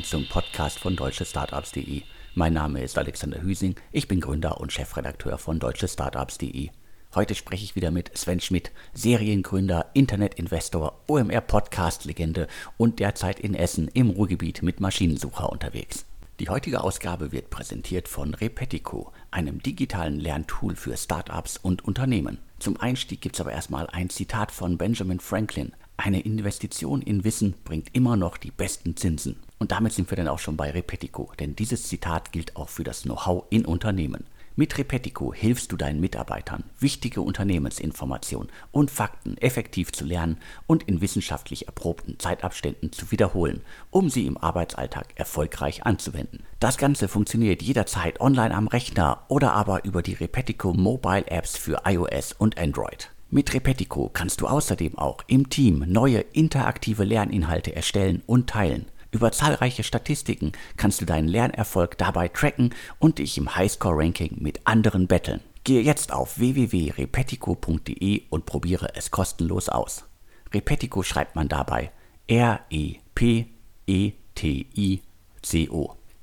willkommen zum Podcast von deutschestartups.de. Mein Name ist Alexander Hüsing, ich bin Gründer und Chefredakteur von deutschestartups.de. Heute spreche ich wieder mit Sven Schmidt, Seriengründer, Internetinvestor, OMR-Podcast-Legende und derzeit in Essen im Ruhrgebiet mit Maschinensucher unterwegs. Die heutige Ausgabe wird präsentiert von Repetico, einem digitalen Lerntool für Startups und Unternehmen. Zum Einstieg gibt es aber erstmal ein Zitat von Benjamin Franklin, eine Investition in Wissen bringt immer noch die besten Zinsen. Und damit sind wir dann auch schon bei Repetico, denn dieses Zitat gilt auch für das Know-how in Unternehmen. Mit Repetico hilfst du deinen Mitarbeitern, wichtige Unternehmensinformationen und Fakten effektiv zu lernen und in wissenschaftlich erprobten Zeitabständen zu wiederholen, um sie im Arbeitsalltag erfolgreich anzuwenden. Das Ganze funktioniert jederzeit online am Rechner oder aber über die Repetico Mobile Apps für iOS und Android. Mit Repetico kannst du außerdem auch im Team neue interaktive Lerninhalte erstellen und teilen. Über zahlreiche Statistiken kannst du deinen Lernerfolg dabei tracken und dich im Highscore-Ranking mit anderen betteln. Gehe jetzt auf www.repetico.de und probiere es kostenlos aus. Repetico schreibt man dabei R-E-P-E-T-I-C-O.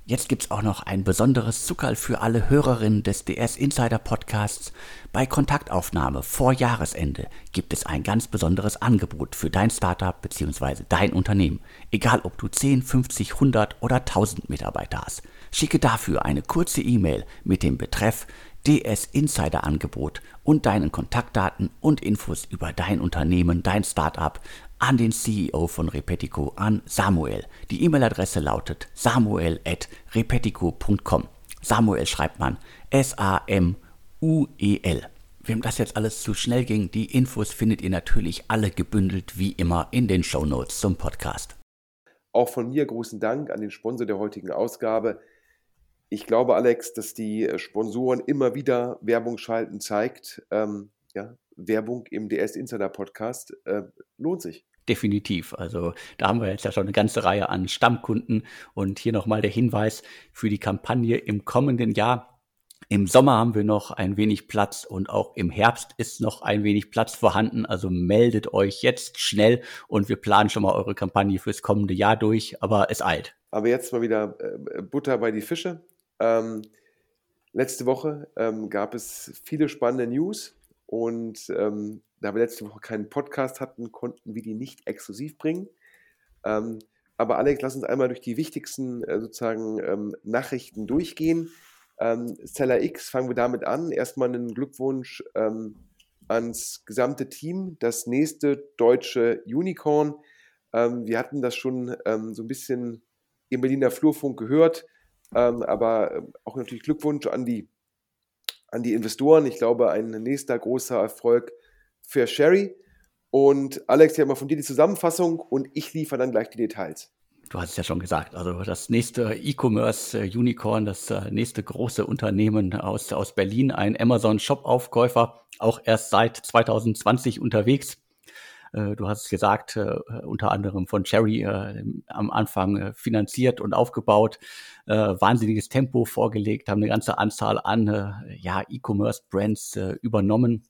Jetzt gibt's auch noch ein besonderes Zuckerl für alle Hörerinnen des DS Insider Podcasts. Bei Kontaktaufnahme vor Jahresende gibt es ein ganz besonderes Angebot für dein Startup bzw. dein Unternehmen. Egal ob du 10, 50, 100 oder 1000 Mitarbeiter hast. Schicke dafür eine kurze E-Mail mit dem Betreff DS Insider Angebot und deinen Kontaktdaten und Infos über dein Unternehmen, dein Startup an den CEO von Repetico, an Samuel. Die E-Mail-Adresse lautet samuel.repetico.com. Samuel schreibt man S-A-M-U-E-L. Wem das jetzt alles zu schnell ging, die Infos findet ihr natürlich alle gebündelt wie immer in den Show Notes zum Podcast. Auch von mir großen Dank an den Sponsor der heutigen Ausgabe. Ich glaube, Alex, dass die Sponsoren immer wieder Werbung schalten zeigt, ähm, ja, Werbung im DS Insider Podcast äh, lohnt sich. Definitiv. Also da haben wir jetzt ja schon eine ganze Reihe an Stammkunden. Und hier nochmal der Hinweis für die Kampagne im kommenden Jahr. Im Sommer haben wir noch ein wenig Platz und auch im Herbst ist noch ein wenig Platz vorhanden. Also meldet euch jetzt schnell und wir planen schon mal eure Kampagne fürs kommende Jahr durch, aber es eilt. Aber jetzt mal wieder äh, Butter bei die Fische. Ähm, letzte Woche ähm, gab es viele spannende News. Und ähm, da wir letzte Woche keinen Podcast hatten, konnten wir die nicht exklusiv bringen. Ähm, aber Alex, lass uns einmal durch die wichtigsten äh, sozusagen ähm, Nachrichten durchgehen. Ähm, Seller X, fangen wir damit an. Erstmal einen Glückwunsch ähm, ans gesamte Team. Das nächste deutsche Unicorn. Ähm, wir hatten das schon ähm, so ein bisschen im Berliner Flurfunk gehört. Aber auch natürlich Glückwunsch an die an die Investoren. Ich glaube, ein nächster großer Erfolg für Sherry. Und Alex, hier mal von dir die Zusammenfassung und ich liefere dann gleich die Details. Du hast es ja schon gesagt, also das nächste E-Commerce-Unicorn, das äh, nächste große Unternehmen aus, aus Berlin, ein Amazon-Shop-Aufkäufer, auch erst seit 2020 unterwegs. Äh, du hast es gesagt, äh, unter anderem von Cherry äh, am Anfang finanziert und aufgebaut, wahnsinniges Tempo vorgelegt, haben eine ganze Anzahl an ja, E-Commerce-Brands übernommen.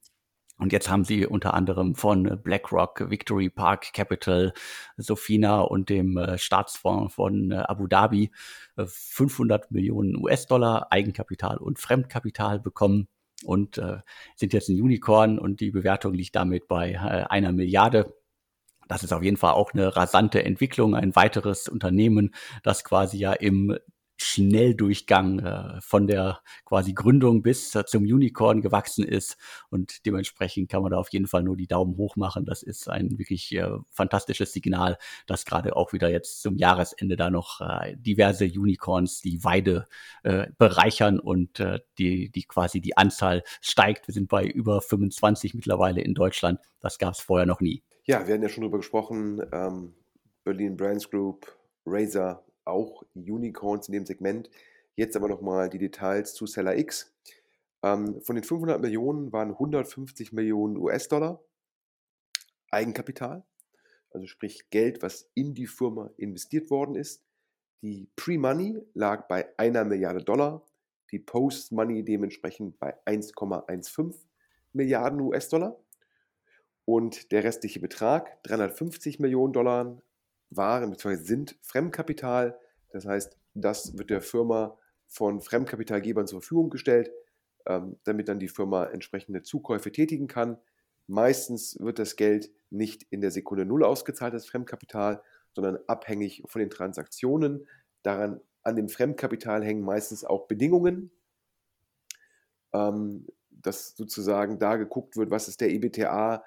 Und jetzt haben sie unter anderem von BlackRock, Victory Park Capital, Sofina und dem Staatsfonds von Abu Dhabi 500 Millionen US-Dollar Eigenkapital und Fremdkapital bekommen und äh, sind jetzt ein Unicorn und die Bewertung liegt damit bei äh, einer Milliarde. Das ist auf jeden Fall auch eine rasante Entwicklung, ein weiteres Unternehmen, das quasi ja im Schnelldurchgang äh, von der quasi Gründung bis zum Unicorn gewachsen ist. Und dementsprechend kann man da auf jeden Fall nur die Daumen hoch machen. Das ist ein wirklich äh, fantastisches Signal, dass gerade auch wieder jetzt zum Jahresende da noch äh, diverse Unicorns die Weide äh, bereichern und äh, die, die quasi die Anzahl steigt. Wir sind bei über 25 mittlerweile in Deutschland. Das gab es vorher noch nie. Ja, wir hatten ja schon drüber gesprochen. Ähm, Berlin Brands Group, Razer, auch Unicorns in dem Segment. Jetzt aber nochmal die Details zu Seller X. Ähm, von den 500 Millionen waren 150 Millionen US-Dollar Eigenkapital, also sprich Geld, was in die Firma investiert worden ist. Die Pre-Money lag bei einer Milliarde Dollar, die Post-Money dementsprechend bei 1,15 Milliarden US-Dollar. Und der restliche Betrag, 350 Millionen Dollar, waren bzw. sind Fremdkapital Das heißt, das wird der Firma von Fremdkapitalgebern zur Verfügung gestellt, ähm, damit dann die Firma entsprechende Zukäufe tätigen kann. Meistens wird das Geld nicht in der Sekunde Null ausgezahlt, das Fremdkapital, sondern abhängig von den Transaktionen. Daran, an dem Fremdkapital hängen meistens auch Bedingungen, ähm, dass sozusagen da geguckt wird, was ist der EBTA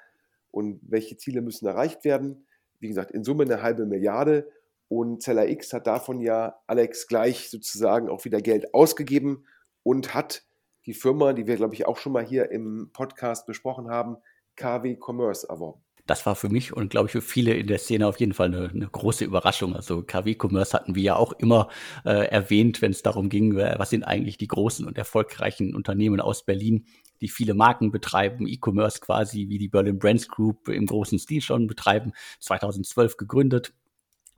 und welche Ziele müssen erreicht werden. Wie gesagt, in Summe eine halbe Milliarde und Zeller X hat davon ja Alex gleich sozusagen auch wieder Geld ausgegeben und hat die Firma, die wir glaube ich auch schon mal hier im Podcast besprochen haben, KW Commerce erworben. Das war für mich und glaube ich für viele in der Szene auf jeden Fall eine, eine große Überraschung. Also KW Commerce hatten wir ja auch immer äh, erwähnt, wenn es darum ging, äh, was sind eigentlich die großen und erfolgreichen Unternehmen aus Berlin, die viele Marken betreiben, E-Commerce quasi wie die Berlin Brands Group im großen Stil schon betreiben, 2012 gegründet.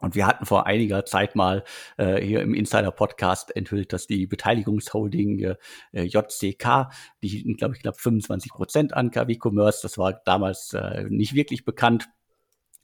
Und wir hatten vor einiger Zeit mal äh, hier im Insider-Podcast enthüllt, dass die Beteiligungsholding äh, JCK, die glaube ich knapp 25 Prozent an KW Commerce, das war damals äh, nicht wirklich bekannt,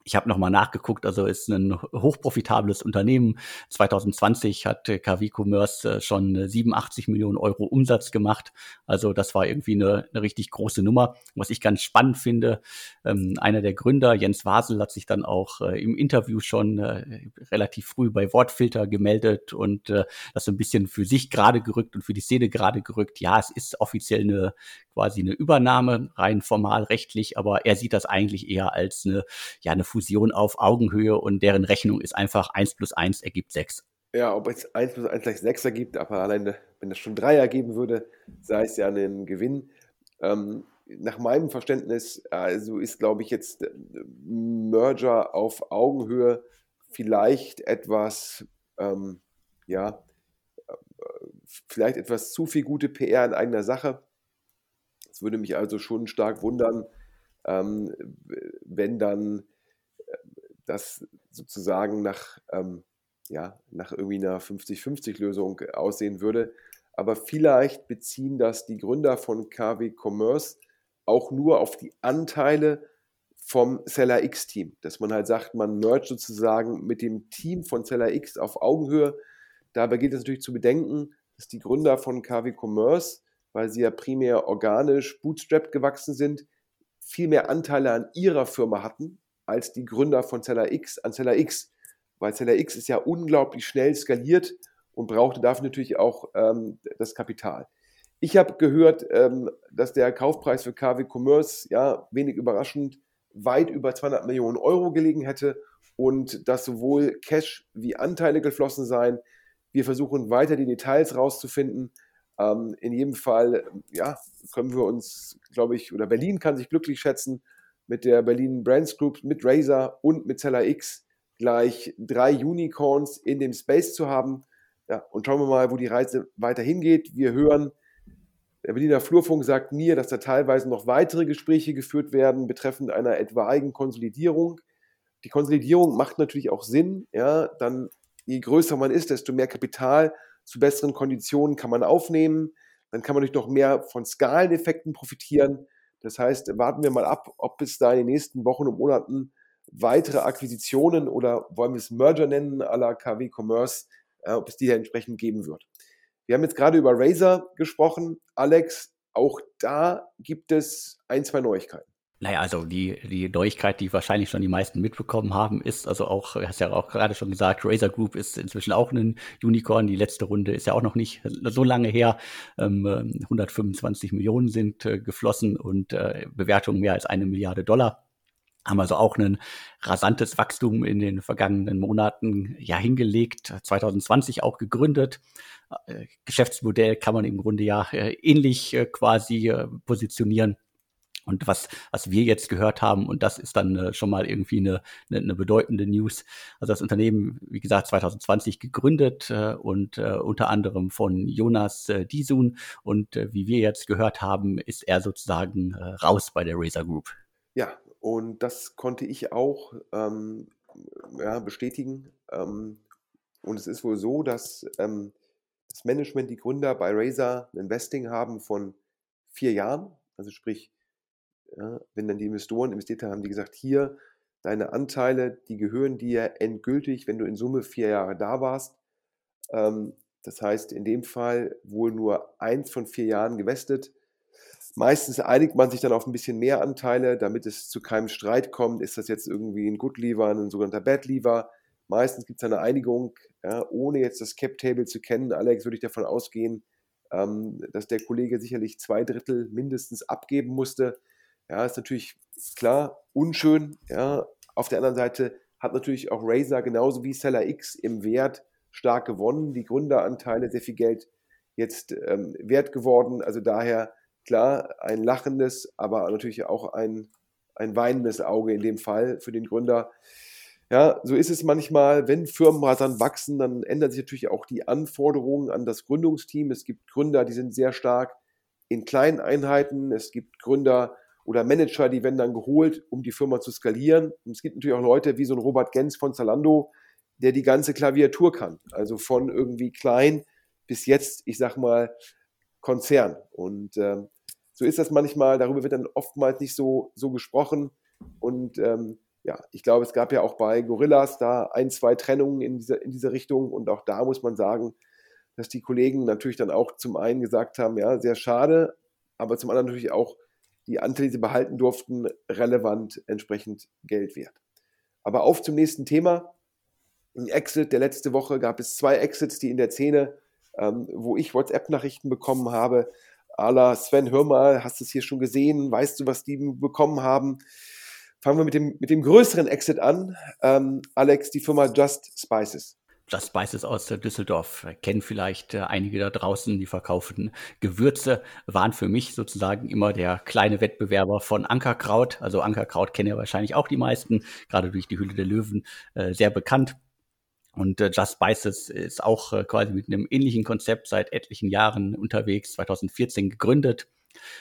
ich habe nochmal nachgeguckt, also ist ein hochprofitables Unternehmen. 2020 hat KW Commerce äh, schon 87 Millionen Euro Umsatz gemacht. Also das war irgendwie eine, eine richtig große Nummer. Was ich ganz spannend finde, ähm, einer der Gründer, Jens Wasel, hat sich dann auch äh, im Interview schon äh, relativ früh bei Wortfilter gemeldet und äh, das so ein bisschen für sich gerade gerückt und für die Szene gerade gerückt. Ja, es ist offiziell eine quasi eine Übernahme, rein formal rechtlich, aber er sieht das eigentlich eher als eine, ja, eine Fusion auf Augenhöhe und deren Rechnung ist einfach 1 plus 1 ergibt 6. Ja, ob es 1 plus 1 gleich 6 ergibt, aber alleine, wenn das schon 3 ergeben würde, sei es ja ein Gewinn. Ähm, nach meinem Verständnis, also ist, glaube ich, jetzt Merger auf Augenhöhe vielleicht etwas, ähm, ja, vielleicht etwas zu viel gute PR in eigener Sache. Es würde mich also schon stark wundern, ähm, wenn dann das sozusagen nach, ähm, ja, nach irgendwie einer 50-50-Lösung aussehen würde. Aber vielleicht beziehen das die Gründer von KW Commerce auch nur auf die Anteile vom Seller X-Team. Dass man halt sagt, man mergt sozusagen mit dem Team von Seller X auf Augenhöhe. Dabei gilt es natürlich zu bedenken, dass die Gründer von KW Commerce weil sie ja primär organisch bootstrapped gewachsen sind, viel mehr Anteile an ihrer Firma hatten als die Gründer von Zeller X an Zeller X. Weil Zeller X ist ja unglaublich schnell skaliert und brauchte dafür natürlich auch ähm, das Kapital. Ich habe gehört, ähm, dass der Kaufpreis für KW Commerce, ja, wenig überraschend, weit über 200 Millionen Euro gelegen hätte und dass sowohl Cash wie Anteile geflossen seien. Wir versuchen weiter die Details rauszufinden. Ähm, in jedem Fall, ja, können wir uns, glaube ich, oder Berlin kann sich glücklich schätzen, mit der Berlin Brands Group, mit Razer und mit Zeller X gleich drei Unicorns in dem Space zu haben. Ja, und schauen wir mal, wo die Reise weiter hingeht. Wir hören, der Berliner Flurfunk sagt mir, dass da teilweise noch weitere Gespräche geführt werden betreffend einer etwaigen Konsolidierung. Die Konsolidierung macht natürlich auch Sinn. Ja, dann je größer man ist, desto mehr Kapital zu besseren Konditionen kann man aufnehmen. Dann kann man durch noch mehr von Skaleneffekten profitieren. Das heißt, warten wir mal ab, ob es da in den nächsten Wochen und Monaten weitere Akquisitionen oder wollen wir es Merger nennen, à la KW Commerce, äh, ob es die entsprechend geben wird. Wir haben jetzt gerade über Razer gesprochen. Alex, auch da gibt es ein, zwei Neuigkeiten. Naja, also die, die Neuigkeit, die wahrscheinlich schon die meisten mitbekommen haben, ist also auch, du hast ja auch gerade schon gesagt, Razer Group ist inzwischen auch ein Unicorn. Die letzte Runde ist ja auch noch nicht so lange her. Ähm, 125 Millionen sind äh, geflossen und äh, Bewertungen mehr als eine Milliarde Dollar. Haben also auch ein rasantes Wachstum in den vergangenen Monaten ja hingelegt, 2020 auch gegründet. Äh, Geschäftsmodell kann man im Grunde ja äh, ähnlich äh, quasi positionieren und was, was wir jetzt gehört haben, und das ist dann äh, schon mal irgendwie eine, eine, eine, bedeutende News. Also das Unternehmen, wie gesagt, 2020 gegründet äh, und äh, unter anderem von Jonas Disun. Und wie wir jetzt gehört haben, ist er sozusagen raus bei der Razer Group. Ja, und das konnte ich auch ähm, ja, bestätigen. Ähm, und es ist wohl so, dass ähm, das Management, die Gründer bei Razer ein Investing haben von vier Jahren. Also sprich, ja, wenn dann die Investoren investiert haben, haben die gesagt, hier, deine Anteile, die gehören dir endgültig, wenn du in Summe vier Jahre da warst. Ähm, das heißt, in dem Fall wohl nur eins von vier Jahren gewestet. Meistens einigt man sich dann auf ein bisschen mehr Anteile, damit es zu keinem Streit kommt. Ist das jetzt irgendwie ein Good Lever, ein sogenannter Bad Lever? Meistens gibt es eine Einigung, ja, ohne jetzt das Cap-Table zu kennen. Alex, würde ich davon ausgehen, ähm, dass der Kollege sicherlich zwei Drittel mindestens abgeben musste. Ja, ist natürlich klar, unschön. Ja. Auf der anderen Seite hat natürlich auch Razer genauso wie Seller X im Wert stark gewonnen. Die Gründeranteile sehr viel Geld jetzt ähm, wert geworden. Also daher klar ein lachendes, aber natürlich auch ein, ein weinendes Auge in dem Fall für den Gründer. Ja, so ist es manchmal, wenn Firmen rasant wachsen, dann ändern sich natürlich auch die Anforderungen an das Gründungsteam. Es gibt Gründer, die sind sehr stark in kleinen Einheiten. Es gibt Gründer oder Manager, die werden dann geholt, um die Firma zu skalieren. Und es gibt natürlich auch Leute wie so ein Robert Gens von Zalando, der die ganze Klaviatur kann. Also von irgendwie klein bis jetzt, ich sag mal, Konzern. Und ähm, so ist das manchmal. Darüber wird dann oftmals nicht so, so gesprochen. Und ähm, ja, ich glaube, es gab ja auch bei Gorillas da ein, zwei Trennungen in dieser, in dieser Richtung und auch da muss man sagen, dass die Kollegen natürlich dann auch zum einen gesagt haben, ja, sehr schade, aber zum anderen natürlich auch die Anteile, die sie behalten durften, relevant entsprechend Geld wert. Aber auf zum nächsten Thema. Ein Exit der letzte Woche gab es zwei Exits, die in der Szene, ähm, wo ich WhatsApp-Nachrichten bekommen habe, à la Sven, hör mal, hast du es hier schon gesehen? Weißt du, was die bekommen haben? Fangen wir mit dem, mit dem größeren Exit an. Ähm, Alex, die Firma Just Spices. Just Spices aus Düsseldorf kennen vielleicht äh, einige da draußen, die verkaufen Gewürze, waren für mich sozusagen immer der kleine Wettbewerber von Ankerkraut. Also Ankerkraut kennen ja wahrscheinlich auch die meisten, gerade durch die Hülle der Löwen äh, sehr bekannt. Und äh, Just Spices ist auch quasi mit einem ähnlichen Konzept seit etlichen Jahren unterwegs, 2014 gegründet.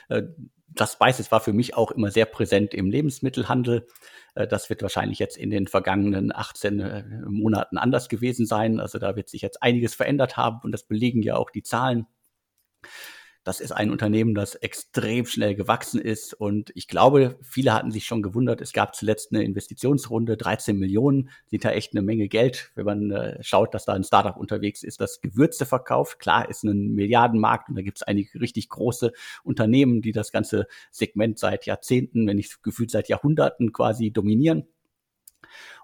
Äh, das Spices war für mich auch immer sehr präsent im Lebensmittelhandel. Äh, das wird wahrscheinlich jetzt in den vergangenen 18 äh, Monaten anders gewesen sein. Also da wird sich jetzt einiges verändert haben und das belegen ja auch die Zahlen. Das ist ein Unternehmen, das extrem schnell gewachsen ist. Und ich glaube, viele hatten sich schon gewundert. Es gab zuletzt eine Investitionsrunde, 13 Millionen, sind da echt eine Menge Geld, wenn man äh, schaut, dass da ein Startup unterwegs ist, das Gewürze verkauft. Klar, ist ein Milliardenmarkt und da gibt es einige richtig große Unternehmen, die das ganze Segment seit Jahrzehnten, wenn nicht gefühlt seit Jahrhunderten quasi dominieren.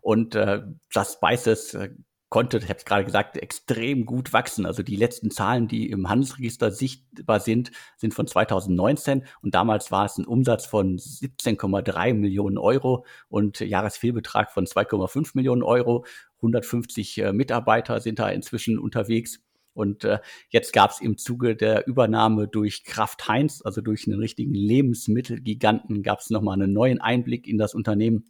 Und äh, Just Spices äh, konnte, ich habe es gerade gesagt, extrem gut wachsen. Also die letzten Zahlen, die im Handelsregister sichtbar sind, sind von 2019 und damals war es ein Umsatz von 17,3 Millionen Euro und Jahresfehlbetrag von 2,5 Millionen Euro. 150 äh, Mitarbeiter sind da inzwischen unterwegs. Und äh, jetzt gab es im Zuge der Übernahme durch Kraft Heinz, also durch einen richtigen Lebensmittelgiganten, gab es nochmal einen neuen Einblick in das Unternehmen.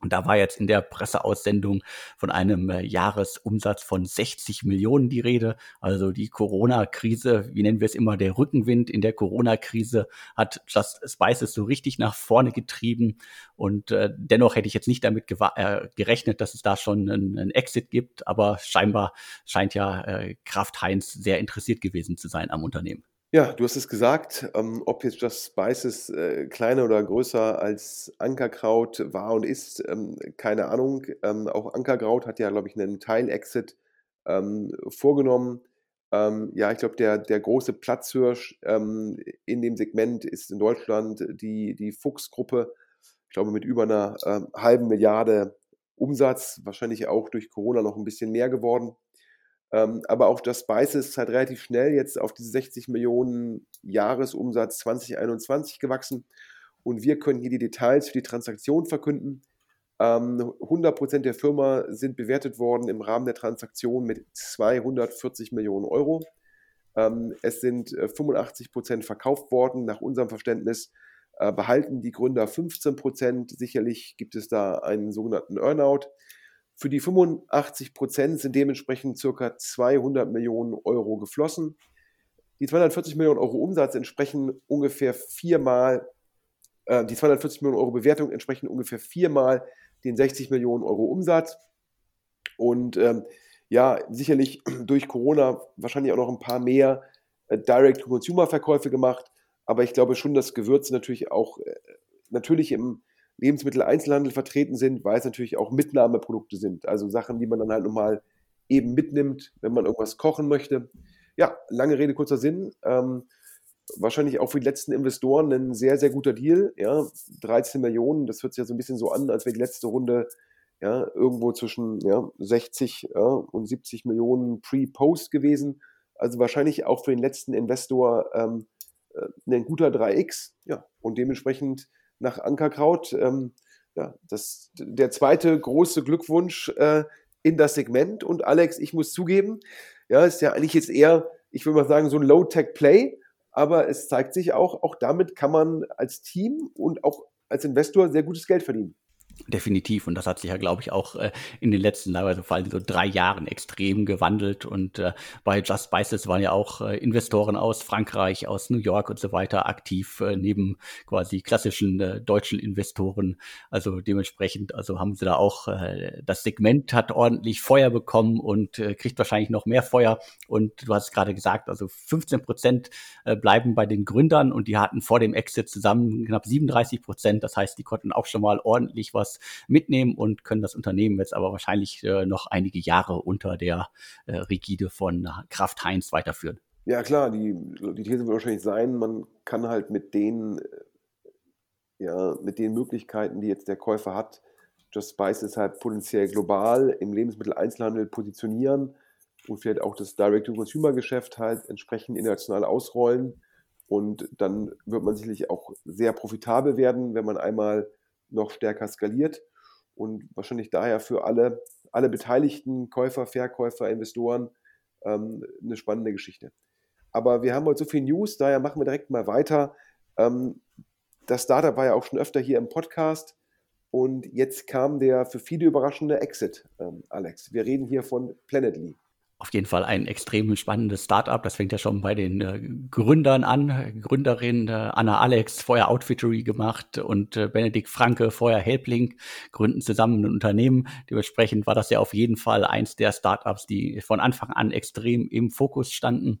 Und da war jetzt in der Presseaussendung von einem äh, Jahresumsatz von 60 Millionen die Rede. Also die Corona-Krise, wie nennen wir es immer, der Rückenwind in der Corona-Krise hat Just Spices so richtig nach vorne getrieben. Und äh, dennoch hätte ich jetzt nicht damit äh, gerechnet, dass es da schon einen, Exit gibt. Aber scheinbar scheint ja äh, Kraft Heinz sehr interessiert gewesen zu sein am Unternehmen. Ja, du hast es gesagt, ähm, ob jetzt Just Spices äh, kleiner oder größer als Ankerkraut war und ist, ähm, keine Ahnung. Ähm, auch Ankerkraut hat ja, glaube ich, einen Teil-Exit ähm, vorgenommen. Ähm, ja, ich glaube, der, der große Platzhirsch ähm, in dem Segment ist in Deutschland die, die Fuchs-Gruppe, ich glaube, mit über einer ähm, halben Milliarde Umsatz, wahrscheinlich auch durch Corona noch ein bisschen mehr geworden. Ähm, aber auch das Spices ist halt relativ schnell jetzt auf diese 60 Millionen Jahresumsatz 2021 gewachsen. Und wir können hier die Details für die Transaktion verkünden. Ähm, 100% der Firma sind bewertet worden im Rahmen der Transaktion mit 240 Millionen Euro. Ähm, es sind 85% äh, verkauft worden. Nach unserem Verständnis äh, behalten die Gründer 15%. Sicherlich gibt es da einen sogenannten Earnout. Für die 85 Prozent sind dementsprechend ca. 200 Millionen Euro geflossen. Die 240 Millionen Euro Umsatz entsprechen ungefähr viermal, äh, die 240 Millionen Euro Bewertung entsprechen ungefähr viermal den 60 Millionen Euro Umsatz. Und ähm, ja, sicherlich durch Corona wahrscheinlich auch noch ein paar mehr äh, Direct-to-Consumer-Verkäufe gemacht. Aber ich glaube schon, dass Gewürze natürlich auch äh, natürlich im Lebensmitteleinzelhandel vertreten sind, weil es natürlich auch Mitnahmeprodukte sind. Also Sachen, die man dann halt nochmal eben mitnimmt, wenn man irgendwas kochen möchte. Ja, lange Rede, kurzer Sinn. Ähm, wahrscheinlich auch für die letzten Investoren ein sehr, sehr guter Deal. Ja, 13 Millionen, das hört sich ja so ein bisschen so an, als wäre die letzte Runde ja, irgendwo zwischen ja, 60 ja, und 70 Millionen Pre-Post gewesen. Also wahrscheinlich auch für den letzten Investor ähm, äh, ein guter 3x. Ja, und dementsprechend nach Ankerkraut, ähm, ja, das, der zweite große Glückwunsch äh, in das Segment. Und Alex, ich muss zugeben, ja, ist ja eigentlich jetzt eher, ich würde mal sagen, so ein Low-Tech-Play, aber es zeigt sich auch, auch damit kann man als Team und auch als Investor sehr gutes Geld verdienen. Definitiv. Und das hat sich ja, glaube ich, auch äh, in den letzten, also vor allem so drei Jahren extrem gewandelt. Und äh, bei Just Spices waren ja auch äh, Investoren aus Frankreich, aus New York und so weiter aktiv, äh, neben quasi klassischen äh, deutschen Investoren. Also dementsprechend, also haben sie da auch, äh, das Segment hat ordentlich Feuer bekommen und kriegt wahrscheinlich noch mehr Feuer. Und du hast gerade gesagt, also 15 Prozent bleiben bei den Gründern und die hatten vor dem Exit zusammen knapp 37 Prozent. Das heißt, die konnten auch schon mal ordentlich was mitnehmen und können das Unternehmen jetzt aber wahrscheinlich äh, noch einige Jahre unter der äh, Rigide von Kraft Heinz weiterführen. Ja, klar, die, die These wird wahrscheinlich sein, man kann halt mit den, äh, ja, mit den Möglichkeiten, die jetzt der Käufer hat, Just Spice halt potenziell global im Lebensmitteleinzelhandel positionieren und vielleicht auch das Direct-to-Consumer-Geschäft halt entsprechend international ausrollen. Und dann wird man sicherlich auch sehr profitabel werden, wenn man einmal noch stärker skaliert und wahrscheinlich daher für alle, alle beteiligten Käufer, Verkäufer, Investoren ähm, eine spannende Geschichte. Aber wir haben heute so viel News, daher machen wir direkt mal weiter. Ähm, das Startup war ja auch schon öfter hier im Podcast und jetzt kam der für viele überraschende Exit, ähm, Alex. Wir reden hier von Planetly auf jeden Fall ein extrem spannendes Startup. Das fängt ja schon bei den äh, Gründern an. Gründerin äh, Anna Alex, vorher Outfittery gemacht und äh, Benedikt Franke, vorher Helpling, gründen zusammen ein Unternehmen. Dementsprechend war das ja auf jeden Fall eins der Startups, die von Anfang an extrem im Fokus standen.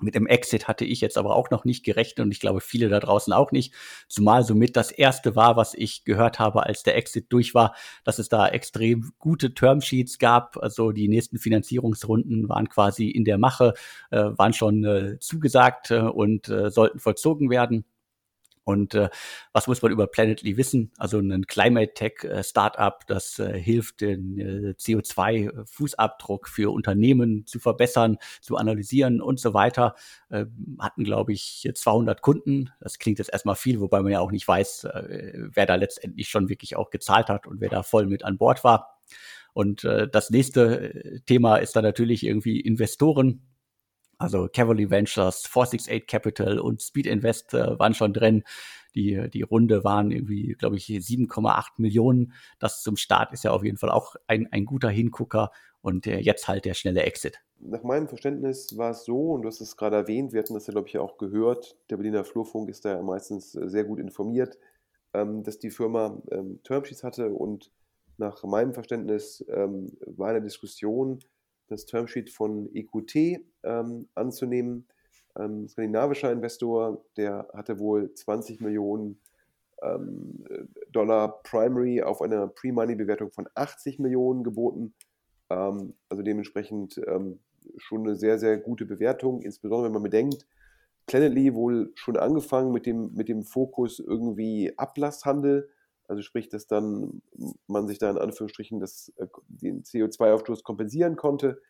Mit dem Exit hatte ich jetzt aber auch noch nicht gerechnet und ich glaube viele da draußen auch nicht. Zumal somit das erste war, was ich gehört habe, als der Exit durch war, dass es da extrem gute Termsheets gab. Also die nächsten Finanzierungsrunden waren quasi in der Mache, äh, waren schon äh, zugesagt äh, und äh, sollten vollzogen werden. Und äh, was muss man über Planetly wissen? Also ein Climate Tech äh, Startup, das äh, hilft, den äh, CO2-Fußabdruck für Unternehmen zu verbessern, zu analysieren und so weiter. Äh, hatten, glaube ich, 200 Kunden. Das klingt jetzt erstmal viel, wobei man ja auch nicht weiß, äh, wer da letztendlich schon wirklich auch gezahlt hat und wer da voll mit an Bord war. Und äh, das nächste äh, Thema ist dann natürlich irgendwie Investoren also Cavalry Ventures, 468 Capital und Speed Invest äh, waren schon drin. Die, die Runde waren irgendwie, glaube ich, 7,8 Millionen. Das zum Start ist ja auf jeden Fall auch ein, ein guter Hingucker. Und äh, jetzt halt der schnelle Exit. Nach meinem Verständnis war es so, und du hast es gerade erwähnt, wir hatten das ja, glaube ich, auch gehört, der Berliner Flurfunk ist da ja meistens äh, sehr gut informiert, ähm, dass die Firma ähm, Termsheets hatte und nach meinem Verständnis ähm, war eine Diskussion, das Termsheet von EQT ähm, anzunehmen. Ein skandinavischer Investor, der hatte wohl 20 Millionen ähm, Dollar Primary auf einer Pre-Money-Bewertung von 80 Millionen geboten. Ähm, also dementsprechend ähm, schon eine sehr, sehr gute Bewertung, insbesondere wenn man bedenkt, Planetly wohl schon angefangen mit dem, mit dem Fokus irgendwie Ablasshandel also sprich, dass dann man sich da in Anführungsstrichen das, äh, den CO2-Aufstoß kompensieren konnte.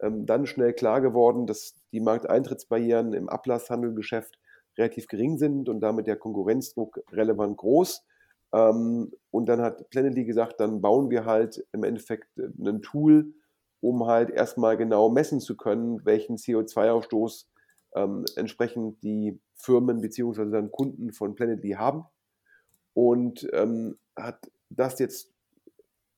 Ähm, dann schnell klar geworden, dass die Markteintrittsbarrieren im Ablasshandelgeschäft relativ gering sind und damit der Konkurrenzdruck relevant groß. Ähm, und dann hat Planetly gesagt, dann bauen wir halt im Endeffekt äh, ein Tool, um halt erstmal genau messen zu können, welchen CO2-Ausstoß ähm, entsprechend die Firmen bzw. dann Kunden von Planetly haben und ähm, hat das jetzt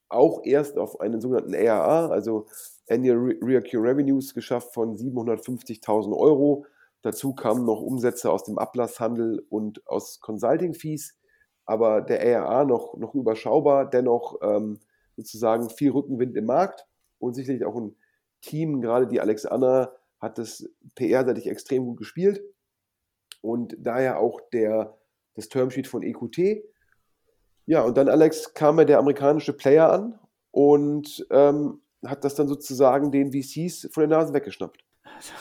auch erst auf einen sogenannten ARA, also Annual Recurring Revenues, geschafft von 750.000 Euro. Dazu kamen noch Umsätze aus dem Ablasshandel und aus Consulting-Fees, aber der ARA noch, noch überschaubar, dennoch ähm, sozusagen viel Rückenwind im Markt und sicherlich auch ein Team, gerade die Alex Anna, hat das PR-seitig extrem gut gespielt. Und daher auch der das Termsheet von EQT. Ja, und dann, Alex, kam ja der amerikanische Player an und ähm, hat das dann sozusagen den VCs von der Nase weggeschnappt.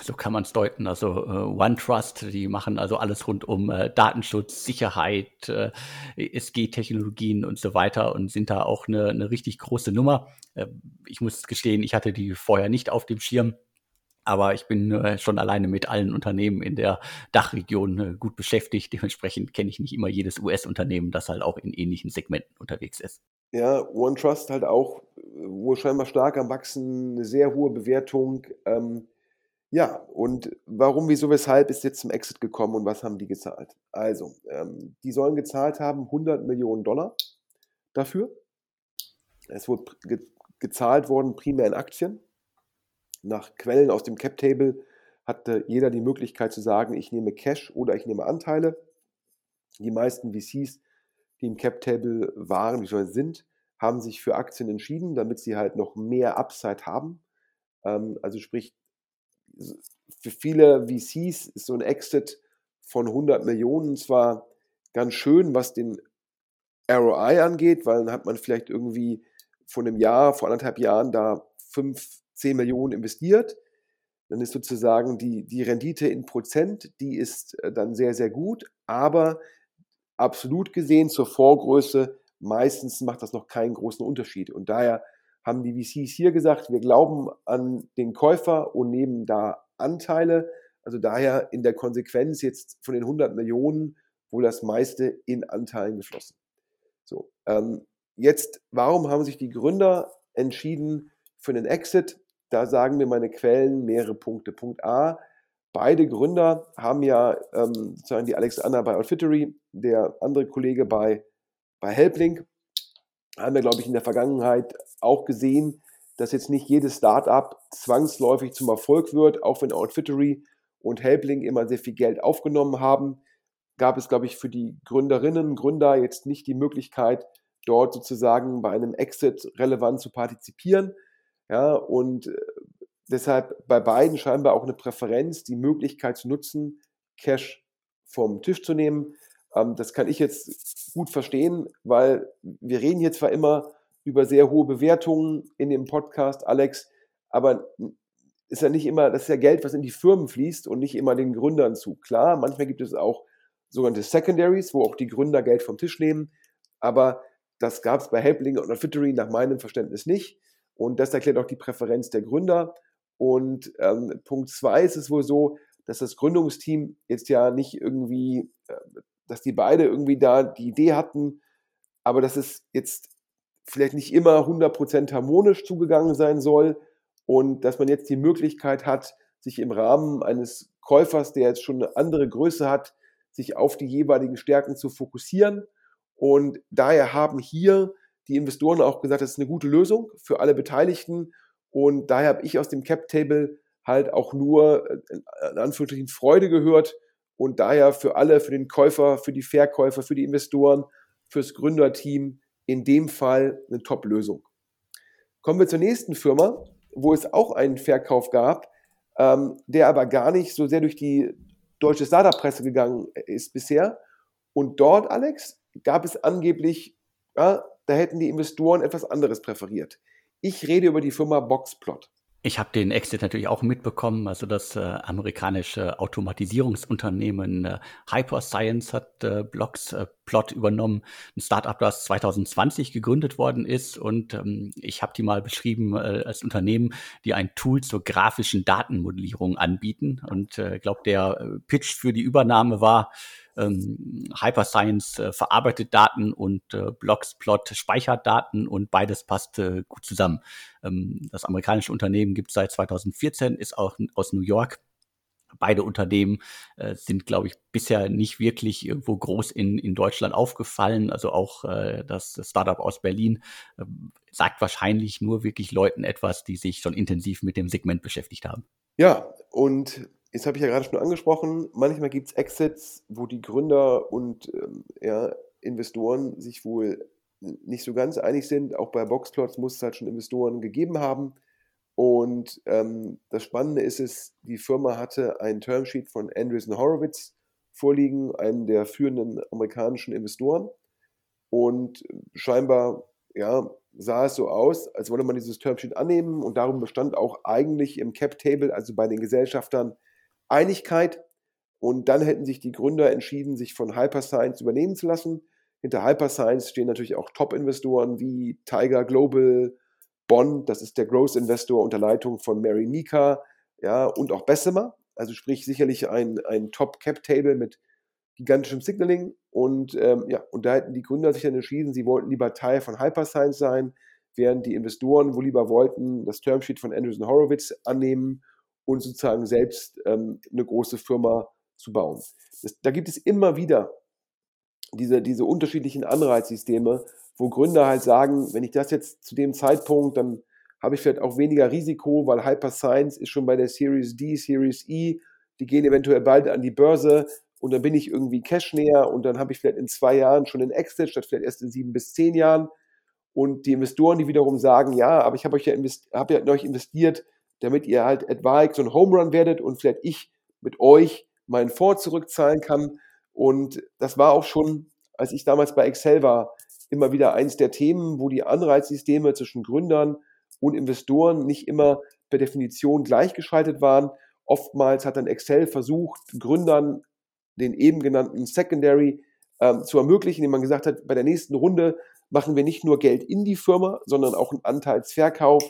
So kann man es deuten. Also äh, OneTrust, die machen also alles rund um äh, Datenschutz, Sicherheit, äh, SG-Technologien und so weiter und sind da auch eine, eine richtig große Nummer. Äh, ich muss gestehen, ich hatte die vorher nicht auf dem Schirm. Aber ich bin äh, schon alleine mit allen Unternehmen in der Dachregion äh, gut beschäftigt. Dementsprechend kenne ich nicht immer jedes US-Unternehmen, das halt auch in ähnlichen Segmenten unterwegs ist. Ja, OneTrust halt auch wohl scheinbar stark am Wachsen, eine sehr hohe Bewertung. Ähm, ja, und warum, wieso, weshalb ist jetzt zum Exit gekommen und was haben die gezahlt? Also, ähm, die sollen gezahlt haben 100 Millionen Dollar dafür. Es wurde ge gezahlt worden primär in Aktien nach Quellen aus dem Cap Table hatte jeder die Möglichkeit zu sagen, ich nehme Cash oder ich nehme Anteile. Die meisten VCs, die im Cap Table waren, bzw. sind, haben sich für Aktien entschieden, damit sie halt noch mehr Upside haben. Ähm, also sprich, für viele VCs ist so ein Exit von 100 Millionen zwar ganz schön, was den ROI angeht, weil dann hat man vielleicht irgendwie vor einem Jahr, vor anderthalb Jahren da 5, 10 Millionen investiert, dann ist sozusagen die, die Rendite in Prozent, die ist äh, dann sehr, sehr gut, aber absolut gesehen zur Vorgröße, meistens macht das noch keinen großen Unterschied. Und daher haben die VCs hier gesagt, wir glauben an den Käufer und nehmen da Anteile. Also daher in der Konsequenz jetzt von den 100 Millionen wohl das meiste in Anteilen geflossen. So, ähm, jetzt, warum haben sich die Gründer entschieden für einen Exit? Da sagen mir meine Quellen mehrere Punkte. Punkt A, beide Gründer haben ja ähm, sozusagen die Alexander bei Outfittery, der andere Kollege bei, bei Helplink, haben wir, glaube ich, in der Vergangenheit auch gesehen, dass jetzt nicht jedes Startup zwangsläufig zum Erfolg wird, auch wenn Outfittery und Helplink immer sehr viel Geld aufgenommen haben, gab es, glaube ich, für die Gründerinnen und Gründer jetzt nicht die Möglichkeit, dort sozusagen bei einem Exit relevant zu partizipieren. Ja, und äh, deshalb bei beiden scheinbar auch eine Präferenz, die Möglichkeit zu nutzen, Cash vom Tisch zu nehmen. Ähm, das kann ich jetzt gut verstehen, weil wir reden hier zwar immer über sehr hohe Bewertungen in dem Podcast, Alex, aber ist ja nicht immer, das ist ja Geld, was in die Firmen fließt und nicht immer den Gründern zu. Klar, manchmal gibt es auch sogenannte Secondaries, wo auch die Gründer Geld vom Tisch nehmen, aber das gab es bei Helpling und Fittery nach meinem Verständnis nicht. Und das erklärt auch die Präferenz der Gründer. Und ähm, Punkt zwei ist es wohl so, dass das Gründungsteam jetzt ja nicht irgendwie, äh, dass die beide irgendwie da die Idee hatten, aber dass es jetzt vielleicht nicht immer 100% harmonisch zugegangen sein soll und dass man jetzt die Möglichkeit hat, sich im Rahmen eines Käufers, der jetzt schon eine andere Größe hat, sich auf die jeweiligen Stärken zu fokussieren. Und daher haben hier die Investoren auch gesagt, das ist eine gute Lösung für alle Beteiligten. Und daher habe ich aus dem Cap Table halt auch nur äh, in Anführungsstrichen Freude gehört und daher für alle, für den Käufer, für die Verkäufer, für die Investoren, fürs Gründerteam in dem Fall eine Top-Lösung. Kommen wir zur nächsten Firma, wo es auch einen Verkauf gab, ähm, der aber gar nicht so sehr durch die deutsche Startup-Presse gegangen ist bisher. Und dort, Alex, gab es angeblich ja, da hätten die Investoren etwas anderes präferiert. Ich rede über die Firma Boxplot. Ich habe den Exit natürlich auch mitbekommen. Also das äh, amerikanische Automatisierungsunternehmen äh, Hyperscience hat äh, Blocks äh, Plot übernommen, ein Startup, das 2020 gegründet worden ist. Und ähm, ich habe die mal beschrieben äh, als Unternehmen, die ein Tool zur grafischen Datenmodellierung anbieten. Und ich äh, glaube, der äh, Pitch für die Übernahme war, ähm, Hyperscience äh, verarbeitet Daten und äh, Blocksplot speichert Daten und beides passt äh, gut zusammen. Ähm, das amerikanische Unternehmen gibt es seit 2014, ist auch aus New York. Beide Unternehmen äh, sind, glaube ich, bisher nicht wirklich irgendwo groß in, in Deutschland aufgefallen. Also auch äh, das Startup aus Berlin äh, sagt wahrscheinlich nur wirklich Leuten etwas, die sich schon intensiv mit dem Segment beschäftigt haben. Ja, und Jetzt habe ich ja gerade schon angesprochen, manchmal gibt es Exits, wo die Gründer und ähm, ja, Investoren sich wohl nicht so ganz einig sind. Auch bei Boxplots muss es halt schon Investoren gegeben haben. Und ähm, das Spannende ist es, die Firma hatte ein Termsheet von Andreessen Horowitz vorliegen, einem der führenden amerikanischen Investoren. Und scheinbar ja, sah es so aus, als wolle man dieses Termsheet annehmen und darum bestand auch eigentlich im Cap Table, also bei den Gesellschaftern, Einigkeit. Und dann hätten sich die Gründer entschieden, sich von Hyperscience übernehmen zu lassen. Hinter Hyperscience stehen natürlich auch Top-Investoren wie Tiger Global, Bond, das ist der Growth-Investor unter Leitung von Mary Mika, ja, und auch Bessemer. Also sprich sicherlich ein, ein Top-Cap-Table mit gigantischem Signaling. Und ähm, ja, und da hätten die Gründer sich dann entschieden, sie wollten lieber Teil von Hyperscience sein, während die Investoren wohl lieber wollten das Termsheet von Anderson Horowitz annehmen und sozusagen selbst ähm, eine große Firma zu bauen. Das, da gibt es immer wieder diese, diese unterschiedlichen Anreizsysteme, wo Gründer halt sagen, wenn ich das jetzt zu dem Zeitpunkt, dann habe ich vielleicht auch weniger Risiko, weil Hyper Science ist schon bei der Series D, Series E, die gehen eventuell bald an die Börse und dann bin ich irgendwie Cash näher und dann habe ich vielleicht in zwei Jahren schon einen Exit, statt vielleicht erst in sieben bis zehn Jahren. Und die Investoren, die wiederum sagen, ja, aber ich habe euch ja, invest hab ja in euch investiert, damit ihr halt etwaig so ein Home Run werdet und vielleicht ich mit euch meinen Fonds zurückzahlen kann. Und das war auch schon, als ich damals bei Excel war, immer wieder eins der Themen, wo die Anreizsysteme zwischen Gründern und Investoren nicht immer per Definition gleichgeschaltet waren. Oftmals hat dann Excel versucht, Gründern den eben genannten Secondary ähm, zu ermöglichen, indem man gesagt hat, bei der nächsten Runde machen wir nicht nur Geld in die Firma, sondern auch einen Anteilsverkauf,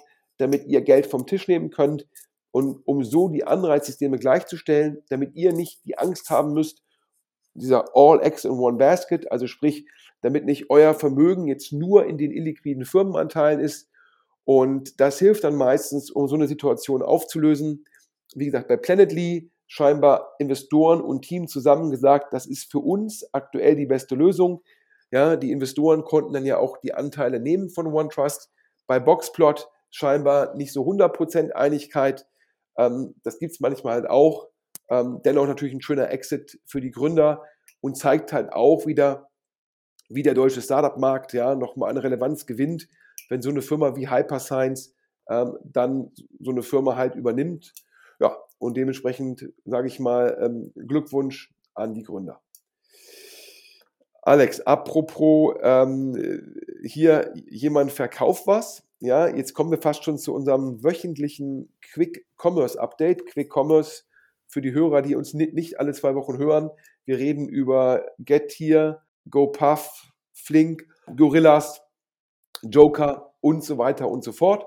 damit ihr Geld vom Tisch nehmen könnt und um so die Anreizsysteme gleichzustellen, damit ihr nicht die Angst haben müsst, dieser All Eggs in One Basket, also sprich, damit nicht euer Vermögen jetzt nur in den illiquiden Firmenanteilen ist. Und das hilft dann meistens, um so eine Situation aufzulösen. Wie gesagt, bei Planetly scheinbar Investoren und Team zusammen gesagt, das ist für uns aktuell die beste Lösung. Ja, die Investoren konnten dann ja auch die Anteile nehmen von OneTrust. Bei Boxplot scheinbar nicht so 100% Einigkeit. Ähm, das gibt es manchmal halt auch. Ähm, dennoch natürlich ein schöner Exit für die Gründer und zeigt halt auch wieder, wie der deutsche Startup-Markt ja nochmal an Relevanz gewinnt, wenn so eine Firma wie Hyperscience ähm, dann so eine Firma halt übernimmt. Ja, und dementsprechend sage ich mal ähm, Glückwunsch an die Gründer. Alex, apropos ähm, hier jemand verkauft was. Ja, jetzt kommen wir fast schon zu unserem wöchentlichen Quick Commerce Update. Quick Commerce für die Hörer, die uns nicht alle zwei Wochen hören. Wir reden über Getir, GoPuff, Flink, Gorillas, Joker und so weiter und so fort.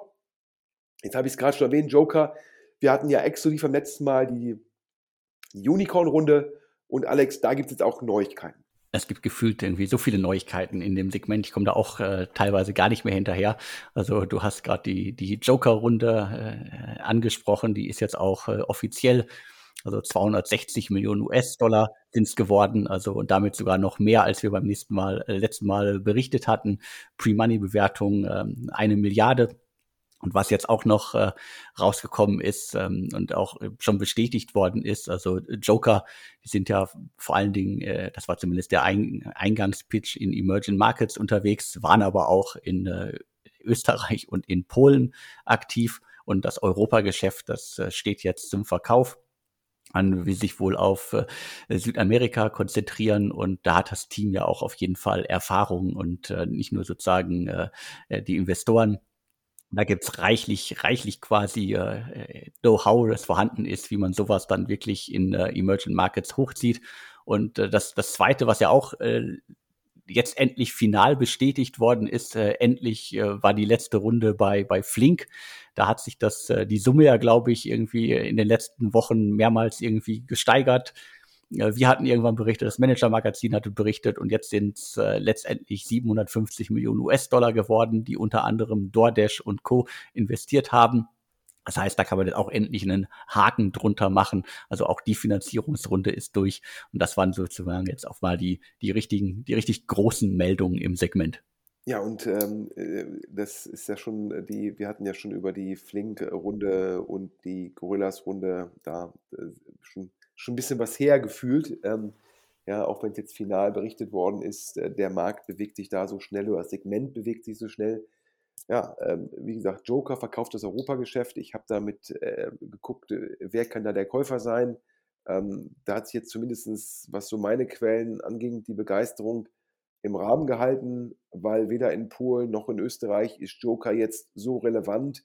Jetzt habe ich es gerade schon erwähnt, Joker. Wir hatten ja exklusiv am letzten Mal die Unicorn-Runde und Alex, da gibt es jetzt auch Neuigkeiten. Es gibt gefühlt irgendwie so viele Neuigkeiten in dem Segment. Ich komme da auch äh, teilweise gar nicht mehr hinterher. Also du hast gerade die, die Joker-Runde äh, angesprochen. Die ist jetzt auch äh, offiziell also 260 Millionen US-Dollar sind es geworden, also und damit sogar noch mehr, als wir beim nächsten Mal, äh, letzten Mal berichtet hatten. Pre-Money-Bewertung ähm, eine Milliarde. Und was jetzt auch noch äh, rausgekommen ist ähm, und auch schon bestätigt worden ist, also Joker, die sind ja vor allen Dingen, äh, das war zumindest der Ein Eingangspitch in Emerging Markets unterwegs, waren aber auch in äh, Österreich und in Polen aktiv. Und das Europageschäft, das äh, steht jetzt zum Verkauf an, wie sich wohl auf äh, Südamerika konzentrieren und da hat das Team ja auch auf jeden Fall Erfahrung und äh, nicht nur sozusagen äh, äh die Investoren. Da gibt's reichlich, reichlich quasi äh, Know-how, das vorhanden ist, wie man sowas dann wirklich in äh, Emerging Markets hochzieht. Und äh, das, das Zweite, was ja auch äh, jetzt endlich final bestätigt worden ist. Äh, endlich äh, war die letzte Runde bei, bei Flink. Da hat sich das, äh, die Summe ja, glaube ich, irgendwie in den letzten Wochen mehrmals irgendwie gesteigert. Äh, wir hatten irgendwann berichtet, das Manager-Magazin hatte berichtet und jetzt sind es äh, letztendlich 750 Millionen US-Dollar geworden, die unter anderem DoorDash und Co. investiert haben. Das heißt, da kann man jetzt auch endlich einen Haken drunter machen. Also auch die Finanzierungsrunde ist durch. Und das waren sozusagen jetzt auch mal die, die richtigen, die richtig großen Meldungen im Segment. Ja, und ähm, äh, das ist ja schon die, wir hatten ja schon über die Flink-Runde und die Gorillas-Runde da äh, schon, schon ein bisschen was hergefühlt. Ähm, ja, auch wenn es jetzt final berichtet worden ist, äh, der Markt bewegt sich da so schnell oder das Segment bewegt sich so schnell ja, ähm, wie gesagt, Joker verkauft das Europageschäft. Ich habe damit äh, geguckt, äh, wer kann da der Käufer sein. Ähm, da hat sich jetzt zumindest, was so meine Quellen anging, die Begeisterung im Rahmen gehalten, weil weder in Polen noch in Österreich ist Joker jetzt so relevant,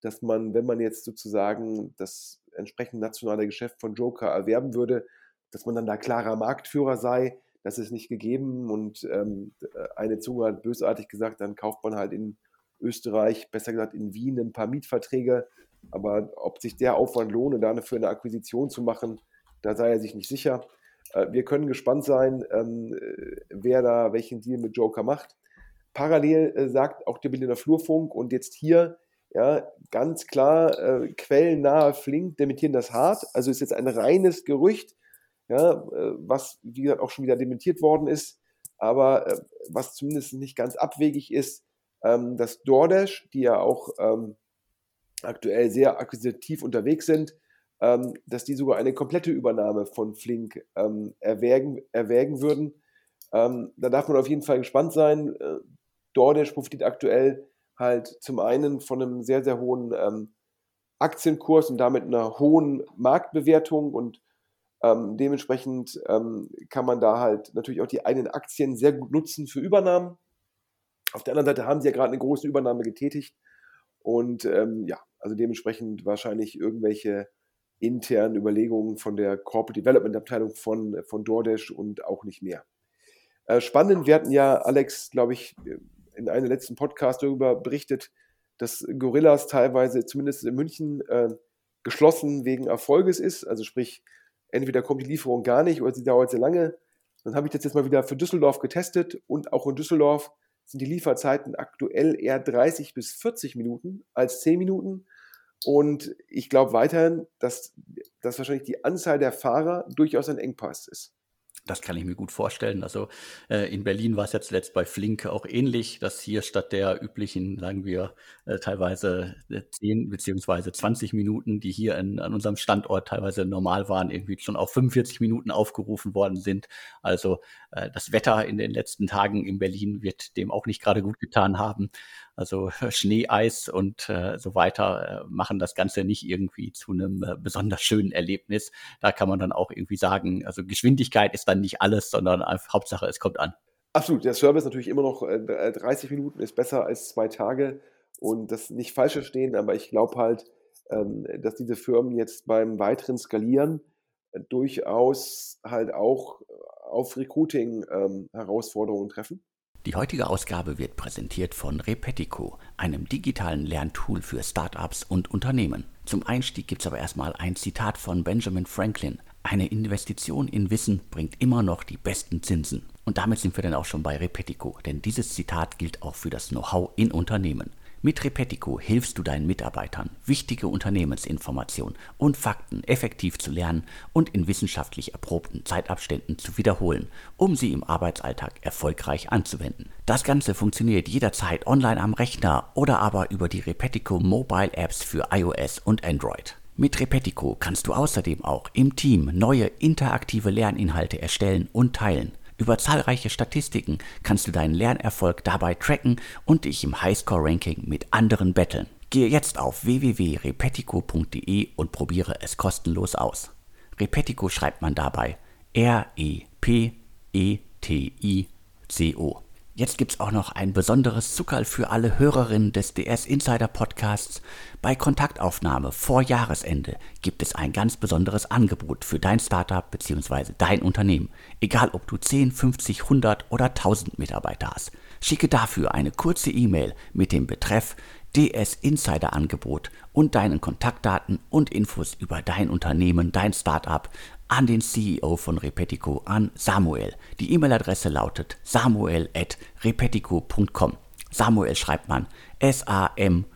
dass man, wenn man jetzt sozusagen das entsprechende nationale Geschäft von Joker erwerben würde, dass man dann da klarer Marktführer sei. Das ist nicht gegeben und ähm, eine Zunge hat bösartig gesagt, dann kauft man halt in Österreich, besser gesagt in Wien, ein paar Mietverträge. Aber ob sich der Aufwand lohne, dafür eine Akquisition zu machen, da sei er sich nicht sicher. Äh, wir können gespannt sein, ähm, wer da welchen Deal mit Joker macht. Parallel äh, sagt auch der Berliner Flurfunk und jetzt hier ja, ganz klar, äh, quellennahe Flink dementieren das hart. Also ist jetzt ein reines Gerücht, ja, äh, was, wie gesagt, auch schon wieder dementiert worden ist, aber äh, was zumindest nicht ganz abwegig ist, ähm, dass DoorDash, die ja auch ähm, aktuell sehr akquisitiv unterwegs sind, ähm, dass die sogar eine komplette Übernahme von Flink ähm, erwägen, erwägen würden. Ähm, da darf man auf jeden Fall gespannt sein. Äh, DoorDash profitiert aktuell halt zum einen von einem sehr, sehr hohen ähm, Aktienkurs und damit einer hohen Marktbewertung und ähm, dementsprechend ähm, kann man da halt natürlich auch die eigenen Aktien sehr gut nutzen für Übernahmen. Auf der anderen Seite haben sie ja gerade eine große Übernahme getätigt und ähm, ja, also dementsprechend wahrscheinlich irgendwelche internen Überlegungen von der Corporate Development Abteilung von, von DoorDash und auch nicht mehr. Äh, spannend, wir hatten ja, Alex, glaube ich, in einem letzten Podcast darüber berichtet, dass Gorillas teilweise, zumindest in München, äh, geschlossen wegen Erfolges ist. Also sprich, entweder kommt die Lieferung gar nicht oder sie dauert sehr lange. Dann habe ich das jetzt mal wieder für Düsseldorf getestet und auch in Düsseldorf sind die Lieferzeiten aktuell eher 30 bis 40 Minuten als 10 Minuten. Und ich glaube weiterhin, dass, dass wahrscheinlich die Anzahl der Fahrer durchaus ein Engpass ist. Das kann ich mir gut vorstellen. Also äh, in Berlin war es ja zuletzt bei Flink auch ähnlich, dass hier statt der üblichen, sagen wir, äh, teilweise 10 äh, beziehungsweise 20 Minuten, die hier in, an unserem Standort teilweise normal waren, irgendwie schon auf 45 Minuten aufgerufen worden sind. Also äh, das Wetter in den letzten Tagen in Berlin wird dem auch nicht gerade gut getan haben. Also Schnee, Eis und äh, so weiter äh, machen das Ganze nicht irgendwie zu einem äh, besonders schönen Erlebnis. Da kann man dann auch irgendwie sagen, also Geschwindigkeit ist dann nicht alles, sondern Hauptsache, es kommt an. Absolut, der Service natürlich immer noch 30 Minuten ist besser als zwei Tage und das nicht falsch verstehen, aber ich glaube halt, ähm, dass diese Firmen jetzt beim weiteren Skalieren durchaus halt auch auf Recruiting-Herausforderungen ähm, treffen. Die heutige Ausgabe wird präsentiert von Repetico, einem digitalen Lerntool für Startups und Unternehmen. Zum Einstieg gibt es aber erstmal ein Zitat von Benjamin Franklin. Eine Investition in Wissen bringt immer noch die besten Zinsen. Und damit sind wir dann auch schon bei Repetico, denn dieses Zitat gilt auch für das Know-how in Unternehmen. Mit Repetico hilfst du deinen Mitarbeitern, wichtige Unternehmensinformationen und Fakten effektiv zu lernen und in wissenschaftlich erprobten Zeitabständen zu wiederholen, um sie im Arbeitsalltag erfolgreich anzuwenden. Das Ganze funktioniert jederzeit online am Rechner oder aber über die Repetico Mobile Apps für iOS und Android. Mit Repetico kannst du außerdem auch im Team neue interaktive Lerninhalte erstellen und teilen. Über zahlreiche Statistiken kannst du deinen Lernerfolg dabei tracken und dich im Highscore-Ranking mit anderen betteln. Gehe jetzt auf www.repetico.de und probiere es kostenlos aus. Repetico schreibt man dabei R-E-P-E-T-I-C-O. Jetzt gibt's auch noch ein besonderes Zuckerl für alle Hörerinnen des DS Insider Podcasts. Bei Kontaktaufnahme vor Jahresende gibt es ein ganz besonderes Angebot für dein Startup bzw. dein Unternehmen. Egal ob du 10, 50, 100 oder 1000 Mitarbeiter hast. Schicke dafür eine kurze E-Mail mit dem Betreff DS Insider Angebot und deinen Kontaktdaten und Infos über dein Unternehmen, dein Startup an den CEO von Repetico, an Samuel. Die E-Mail-Adresse lautet samuel.repetico.com. Samuel schreibt man S-A-M-U-E-L.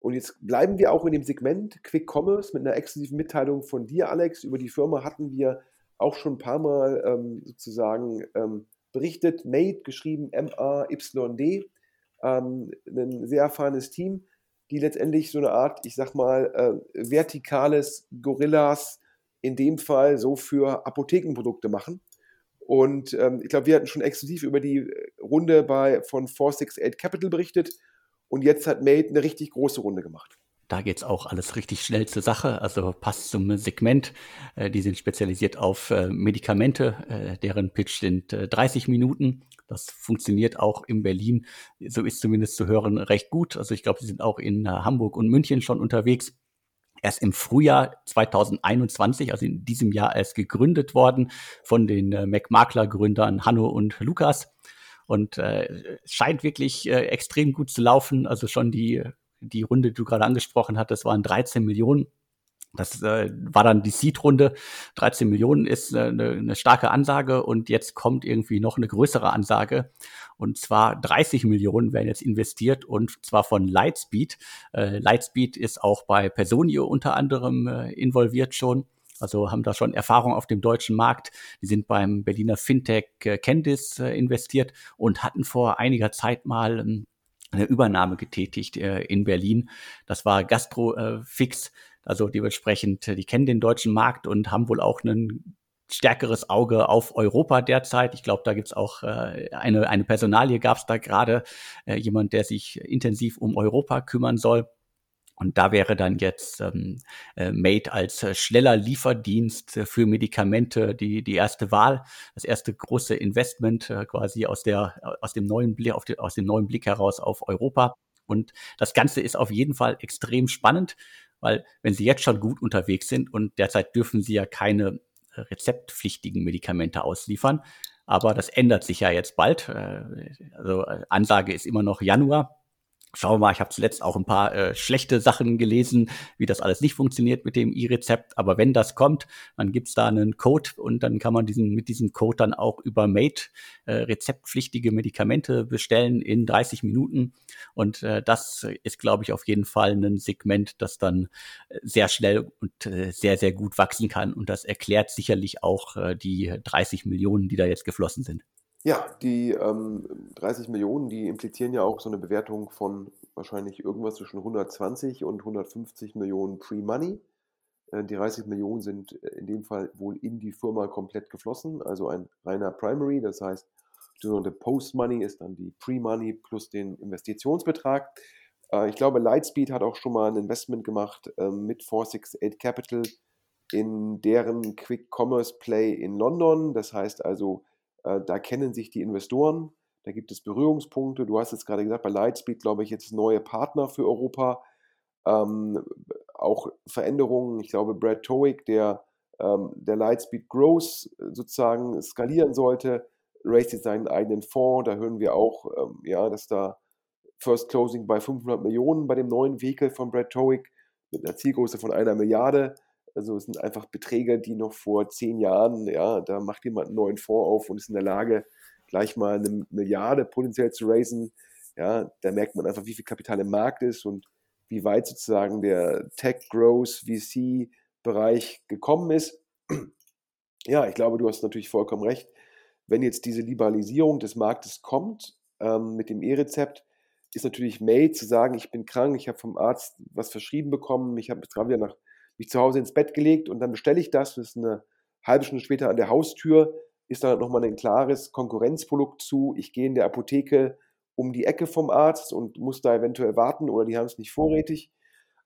Und jetzt bleiben wir auch in dem Segment Quick Commerce mit einer exklusiven Mitteilung von dir, Alex. Über die Firma hatten wir auch schon ein paar Mal ähm, sozusagen ähm, berichtet. Made, geschrieben M-A-Y-D. Ähm, ein sehr erfahrenes Team die letztendlich so eine Art, ich sag mal, äh, vertikales Gorillas in dem Fall so für Apothekenprodukte machen. Und ähm, ich glaube, wir hatten schon exklusiv über die äh, Runde bei, von 468 Capital berichtet und jetzt hat Made eine richtig große Runde gemacht. Da geht es auch alles richtig schnell zur Sache, also passt zum Segment. Äh, die sind spezialisiert auf äh, Medikamente, äh, deren Pitch sind 30 Minuten. Das funktioniert auch in Berlin, so ist zumindest zu hören, recht gut. Also ich glaube, sie sind auch in Hamburg und München schon unterwegs. Erst im Frühjahr 2021, also in diesem Jahr erst gegründet worden von den McMakler-Gründern Hanno und Lukas. Und äh, scheint wirklich äh, extrem gut zu laufen. Also schon die die Runde, die du gerade angesprochen hattest, waren 13 Millionen. Das äh, war dann die Seed-Runde. 13 Millionen ist äh, eine, eine starke Ansage und jetzt kommt irgendwie noch eine größere Ansage. Und zwar 30 Millionen werden jetzt investiert und zwar von Lightspeed. Äh, Lightspeed ist auch bei Personio unter anderem äh, involviert schon. Also haben da schon Erfahrung auf dem deutschen Markt. Die sind beim Berliner Fintech äh, Candice äh, investiert und hatten vor einiger Zeit mal ähm, eine Übernahme getätigt äh, in Berlin. Das war Gastrofix. Äh, also dementsprechend, die kennen den deutschen Markt und haben wohl auch ein stärkeres Auge auf Europa derzeit. Ich glaube, da gibt's auch äh, eine, eine Personalie, gab's da gerade, äh, jemand, der sich intensiv um Europa kümmern soll. Und da wäre dann jetzt ähm, äh, Made als äh, schneller Lieferdienst äh, für Medikamente die, die erste Wahl, das erste große Investment äh, quasi aus, der, aus, dem neuen Blick, auf die, aus dem neuen Blick heraus auf Europa. Und das Ganze ist auf jeden Fall extrem spannend, weil wenn Sie jetzt schon gut unterwegs sind und derzeit dürfen Sie ja keine rezeptpflichtigen Medikamente ausliefern, aber das ändert sich ja jetzt bald. Äh, also äh, Ansage ist immer noch Januar. Schauen wir mal, ich habe zuletzt auch ein paar äh, schlechte Sachen gelesen, wie das alles nicht funktioniert mit dem E-Rezept. Aber wenn das kommt, dann gibt's da einen Code und dann kann man diesen, mit diesem Code dann auch über Made äh, rezeptpflichtige Medikamente bestellen in 30 Minuten. Und äh, das ist, glaube ich, auf jeden Fall ein Segment, das dann äh, sehr schnell und äh, sehr, sehr gut wachsen kann. Und das erklärt sicherlich auch äh, die 30 Millionen, die da jetzt geflossen sind. Ja, die ähm, 30 Millionen, die implizieren ja auch so eine Bewertung von wahrscheinlich irgendwas zwischen 120 und 150 Millionen Pre-Money. Äh, die 30 Millionen sind in dem Fall wohl in die Firma komplett geflossen, also ein reiner Primary, das heißt, die sogenannte Post-Money ist dann die Pre-Money plus den Investitionsbetrag. Äh, ich glaube, Lightspeed hat auch schon mal ein Investment gemacht äh, mit 468 Capital in deren Quick Commerce Play in London. Das heißt also, äh, da kennen sich die Investoren, da gibt es Berührungspunkte. Du hast jetzt gerade gesagt, bei Lightspeed, glaube ich, jetzt neue Partner für Europa. Ähm, auch Veränderungen. Ich glaube, Brad Towick, der, ähm, der Lightspeed Growth sozusagen skalieren sollte, raised jetzt seinen eigenen Fonds. Da hören wir auch, ähm, ja, dass da First Closing bei 500 Millionen bei dem neuen Vehicle von Brad Towick mit einer Zielgröße von einer Milliarde also es sind einfach Beträge, die noch vor zehn Jahren, ja, da macht jemand einen neuen Fonds auf und ist in der Lage, gleich mal eine Milliarde potenziell zu raisen. Ja, da merkt man einfach, wie viel Kapital im Markt ist und wie weit sozusagen der Tech Growth VC Bereich gekommen ist. Ja, ich glaube, du hast natürlich vollkommen recht. Wenn jetzt diese Liberalisierung des Marktes kommt ähm, mit dem E-Rezept, ist natürlich Made zu sagen, ich bin krank, ich habe vom Arzt was verschrieben bekommen, ich habe gerade wieder nach mich zu Hause ins Bett gelegt und dann bestelle ich das. Das ist eine halbe Stunde später an der Haustür, ist da nochmal ein klares Konkurrenzprodukt zu. Ich gehe in der Apotheke um die Ecke vom Arzt und muss da eventuell warten oder die haben es nicht vorrätig.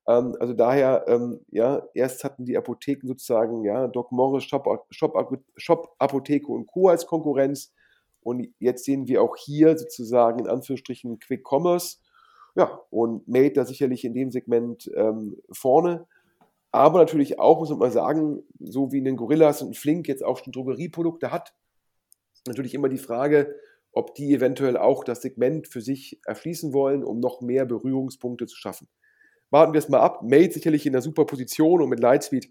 Ähm, also daher, ähm, ja, erst hatten die Apotheken sozusagen, ja, Doc Morris, Shop, Shop, Shop Apotheke und Co. als Konkurrenz. Und jetzt sehen wir auch hier sozusagen in Anführungsstrichen Quick Commerce. Ja, und Made da sicherlich in dem Segment ähm, vorne. Aber natürlich auch, muss man mal sagen, so wie ein Gorillas und ein Flink jetzt auch schon Drogerieprodukte hat, natürlich immer die Frage, ob die eventuell auch das Segment für sich erschließen wollen, um noch mehr Berührungspunkte zu schaffen. Warten wir es mal ab. Made sicherlich in einer super Position und mit Lightspeed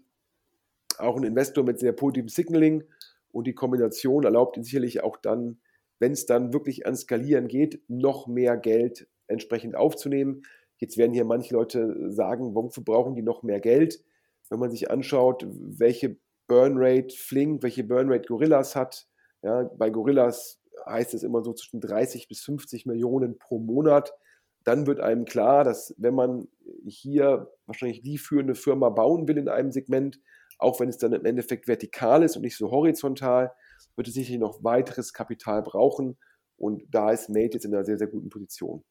auch ein Investor mit sehr positivem Signaling und die Kombination erlaubt ihn sicherlich auch dann, wenn es dann wirklich an Skalieren geht, noch mehr Geld entsprechend aufzunehmen. Jetzt werden hier manche Leute sagen, wofür brauchen die noch mehr Geld? Wenn man sich anschaut, welche Burnrate Flink, welche Burnrate Gorillas hat. Ja, bei Gorillas heißt es immer so zwischen 30 bis 50 Millionen pro Monat. Dann wird einem klar, dass wenn man hier wahrscheinlich die führende Firma bauen will in einem Segment, auch wenn es dann im Endeffekt vertikal ist und nicht so horizontal, wird es sicherlich noch weiteres Kapital brauchen. Und da ist Mate jetzt in einer sehr, sehr guten Position.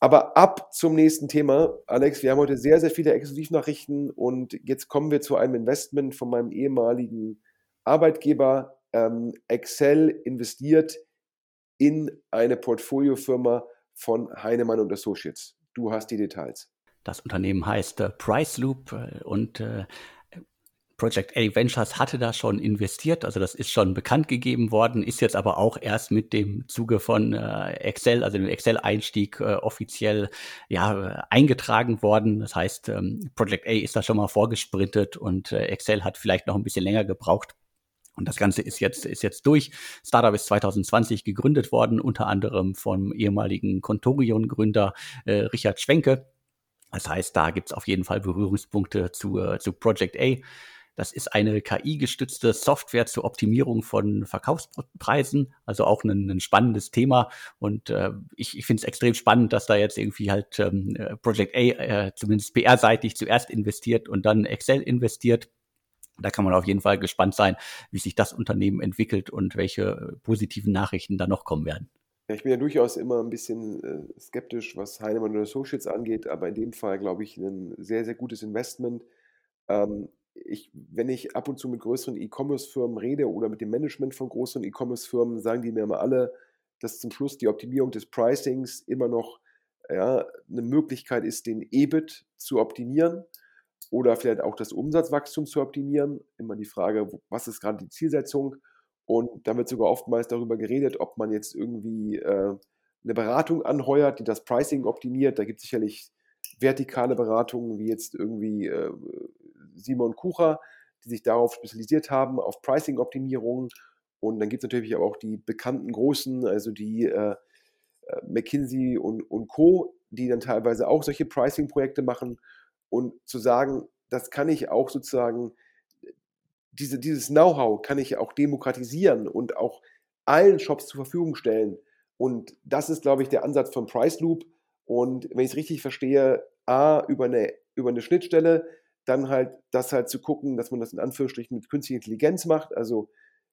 Aber ab zum nächsten Thema. Alex, wir haben heute sehr, sehr viele Exklusivnachrichten und jetzt kommen wir zu einem Investment von meinem ehemaligen Arbeitgeber. Ähm, Excel investiert in eine Portfoliofirma von Heinemann und Associates. Du hast die Details. Das Unternehmen heißt äh, Price Loop äh, und äh, Project A Ventures hatte da schon investiert, also das ist schon bekannt gegeben worden, ist jetzt aber auch erst mit dem Zuge von äh, Excel, also dem Excel-Einstieg äh, offiziell ja eingetragen worden. Das heißt, ähm, Project A ist da schon mal vorgesprintet und äh, Excel hat vielleicht noch ein bisschen länger gebraucht. Und das Ganze ist jetzt, ist jetzt durch. Startup ist 2020 gegründet worden, unter anderem vom ehemaligen Contorion-Gründer äh, Richard Schwenke. Das heißt, da gibt's auf jeden Fall Berührungspunkte zu, äh, zu Project A. Das ist eine KI-gestützte Software zur Optimierung von Verkaufspreisen, also auch ein, ein spannendes Thema. Und äh, ich, ich finde es extrem spannend, dass da jetzt irgendwie halt ähm, Project A äh, zumindest PR-seitig zuerst investiert und dann Excel investiert. Da kann man auf jeden Fall gespannt sein, wie sich das Unternehmen entwickelt und welche positiven Nachrichten da noch kommen werden. Ja, ich bin ja durchaus immer ein bisschen äh, skeptisch, was Heinemann oder Associates angeht, aber in dem Fall glaube ich ein sehr, sehr gutes Investment. Ähm, ich, wenn ich ab und zu mit größeren E-Commerce-Firmen rede oder mit dem Management von größeren E-Commerce-Firmen, sagen die mir immer alle, dass zum Schluss die Optimierung des Pricings immer noch ja, eine Möglichkeit ist, den EBIT zu optimieren oder vielleicht auch das Umsatzwachstum zu optimieren. Immer die Frage, was ist gerade die Zielsetzung? Und da wird sogar oftmals darüber geredet, ob man jetzt irgendwie äh, eine Beratung anheuert, die das Pricing optimiert. Da gibt es sicherlich vertikale Beratungen, wie jetzt irgendwie äh, Simon Kucher, die sich darauf spezialisiert haben, auf Pricing-Optimierungen. Und dann gibt es natürlich auch die bekannten Großen, also die äh, äh, McKinsey und, und Co., die dann teilweise auch solche Pricing-Projekte machen. Und zu sagen, das kann ich auch sozusagen, diese, dieses Know-how kann ich auch demokratisieren und auch allen Shops zur Verfügung stellen. Und das ist, glaube ich, der Ansatz von Price Loop. Und wenn ich es richtig verstehe, A, über eine, über eine Schnittstelle, dann halt das halt zu gucken, dass man das in Anführungsstrichen mit künstlicher Intelligenz macht, also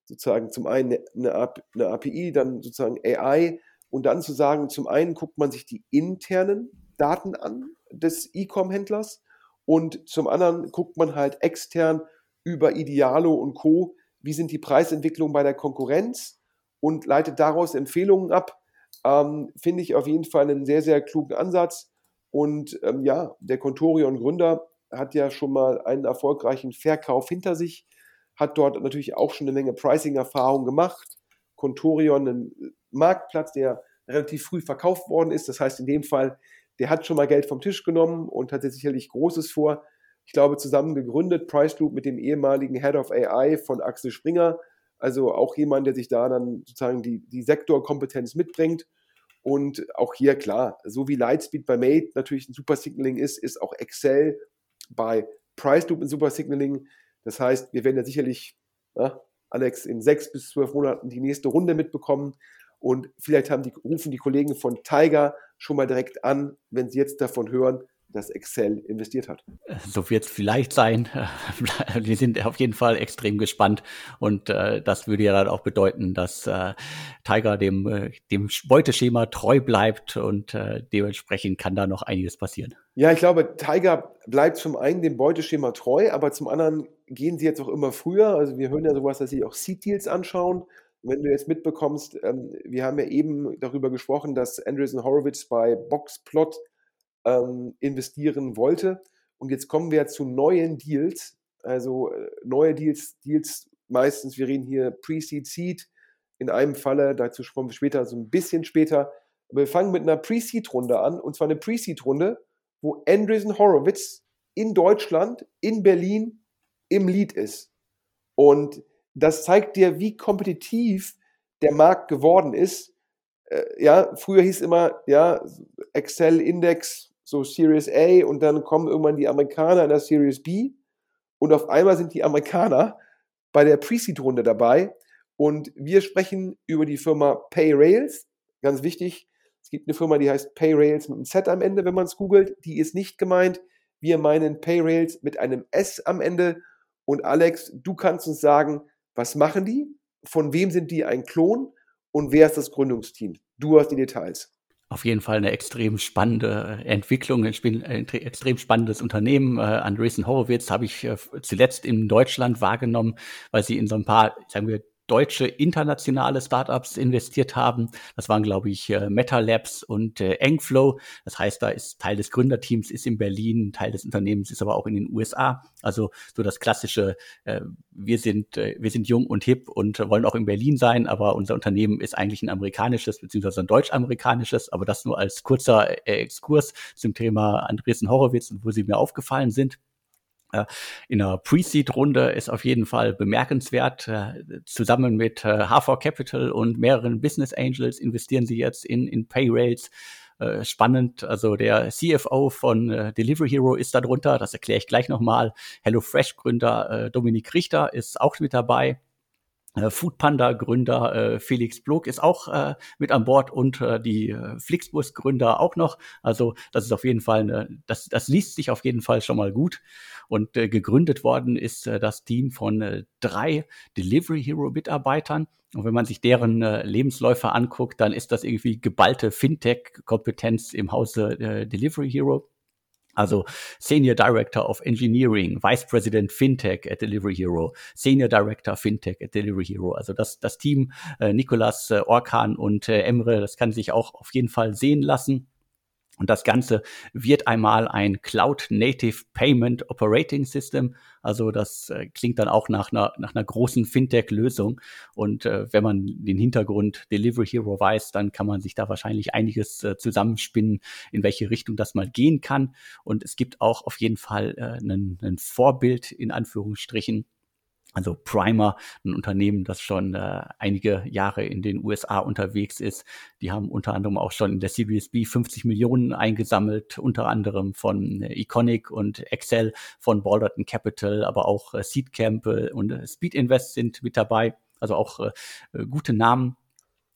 sozusagen zum einen eine, eine API, dann sozusagen AI und dann zu sagen, zum einen guckt man sich die internen Daten an des E-Com-Händlers und zum anderen guckt man halt extern über Idealo und Co., wie sind die Preisentwicklungen bei der Konkurrenz und leitet daraus Empfehlungen ab. Ähm, Finde ich auf jeden Fall einen sehr, sehr klugen Ansatz. Und ähm, ja, der Contorion-Gründer hat ja schon mal einen erfolgreichen Verkauf hinter sich, hat dort natürlich auch schon eine Menge Pricing-Erfahrung gemacht. Contorion, ein Marktplatz, der relativ früh verkauft worden ist. Das heißt, in dem Fall, der hat schon mal Geld vom Tisch genommen und hat jetzt sicherlich Großes vor. Ich glaube, zusammen gegründet, Price Group mit dem ehemaligen Head of AI von Axel Springer. Also auch jemand, der sich da dann sozusagen die, die Sektorkompetenz mitbringt. Und auch hier, klar, so wie Lightspeed bei Mate natürlich ein super Signaling ist, ist auch Excel bei Price Loop und Super Signaling. Das heißt, wir werden ja sicherlich, na, Alex, in sechs bis zwölf Monaten die nächste Runde mitbekommen. Und vielleicht haben die, rufen die Kollegen von Tiger schon mal direkt an, wenn sie jetzt davon hören, dass Excel investiert hat. So wird es vielleicht sein. Wir sind auf jeden Fall extrem gespannt und äh, das würde ja dann auch bedeuten, dass äh, Tiger dem, äh, dem Beuteschema treu bleibt und äh, dementsprechend kann da noch einiges passieren. Ja, ich glaube, Tiger bleibt zum einen dem Beuteschema treu, aber zum anderen gehen sie jetzt auch immer früher. Also wir hören ja sowas, dass sie auch Seed-Deals anschauen. wenn du jetzt mitbekommst, ähm, wir haben ja eben darüber gesprochen, dass Andreessen Horowitz bei Boxplot ähm, investieren wollte. Und jetzt kommen wir zu neuen Deals. Also äh, neue Deals, Deals meistens, wir reden hier Pre-Seed, Seed. In einem Falle, dazu kommen wir später, so ein bisschen später. Aber wir fangen mit einer Pre-Seed-Runde an. Und zwar eine Pre-Seed-Runde, wo Andreessen Horowitz in Deutschland, in Berlin im Lead ist. Und das zeigt dir, wie kompetitiv der Markt geworden ist. Äh, ja, früher hieß immer, ja, Excel Index so Series A und dann kommen irgendwann die Amerikaner in der Series B und auf einmal sind die Amerikaner bei der Pre-Seed-Runde dabei und wir sprechen über die Firma PayRails. Ganz wichtig, es gibt eine Firma, die heißt PayRails mit einem Z am Ende, wenn man es googelt. Die ist nicht gemeint. Wir meinen PayRails mit einem S am Ende. Und Alex, du kannst uns sagen, was machen die? Von wem sind die ein Klon? Und wer ist das Gründungsteam? Du hast die Details. Auf jeden Fall eine extrem spannende Entwicklung, ein extrem spannendes Unternehmen. Äh, Andreessen Horowitz habe ich äh, zuletzt in Deutschland wahrgenommen, weil sie in so ein paar, sagen wir, deutsche internationale Startups investiert haben. Das waren, glaube ich, äh, Meta Labs und äh, Engflow. Das heißt, da ist Teil des Gründerteams ist in Berlin, Teil des Unternehmens ist aber auch in den USA. Also so das klassische, äh, wir sind äh, wir sind jung und hip und wollen auch in Berlin sein, aber unser Unternehmen ist eigentlich ein amerikanisches beziehungsweise ein deutsch-amerikanisches. Aber das nur als kurzer äh, Exkurs zum Thema Andresen Horowitz und wo sie mir aufgefallen sind. Äh, in der Pre-Seed-Runde ist auf jeden Fall bemerkenswert. Äh, zusammen mit H4 äh, Capital und mehreren Business Angels investieren sie jetzt in, in Payrails. Spannend, also der CFO von Delivery Hero ist da drunter, das erkläre ich gleich nochmal. HelloFresh-Gründer Dominik Richter ist auch mit dabei. Äh, Foodpanda-Gründer äh, Felix Blog ist auch äh, mit an Bord und die Flixbus-Gründer auch noch. Also das ist auf jeden Fall, eine, das, das liest sich auf jeden Fall schon mal gut. Und gegründet worden ist das Team von drei Delivery Hero-Mitarbeitern. Und wenn man sich deren Lebensläufe anguckt, dann ist das irgendwie geballte Fintech-Kompetenz im Hause Delivery Hero. Also Senior Director of Engineering, Vice President Fintech at Delivery Hero, Senior Director Fintech at Delivery Hero. Also das, das Team äh, Nikolas äh, Orkan und äh, Emre, das kann sich auch auf jeden Fall sehen lassen. Und das Ganze wird einmal ein Cloud Native Payment Operating System. Also das äh, klingt dann auch nach einer, nach einer großen Fintech-Lösung. Und äh, wenn man den Hintergrund Delivery Hero weiß, dann kann man sich da wahrscheinlich einiges äh, zusammenspinnen, in welche Richtung das mal gehen kann. Und es gibt auch auf jeden Fall äh, ein Vorbild in Anführungsstrichen also Primer, ein Unternehmen, das schon äh, einige Jahre in den USA unterwegs ist. Die haben unter anderem auch schon in der CBSB 50 Millionen eingesammelt, unter anderem von äh, Iconic und Excel, von Balderton Capital, aber auch äh, Seedcamp und äh, Speed Invest sind mit dabei. Also auch äh, äh, gute Namen.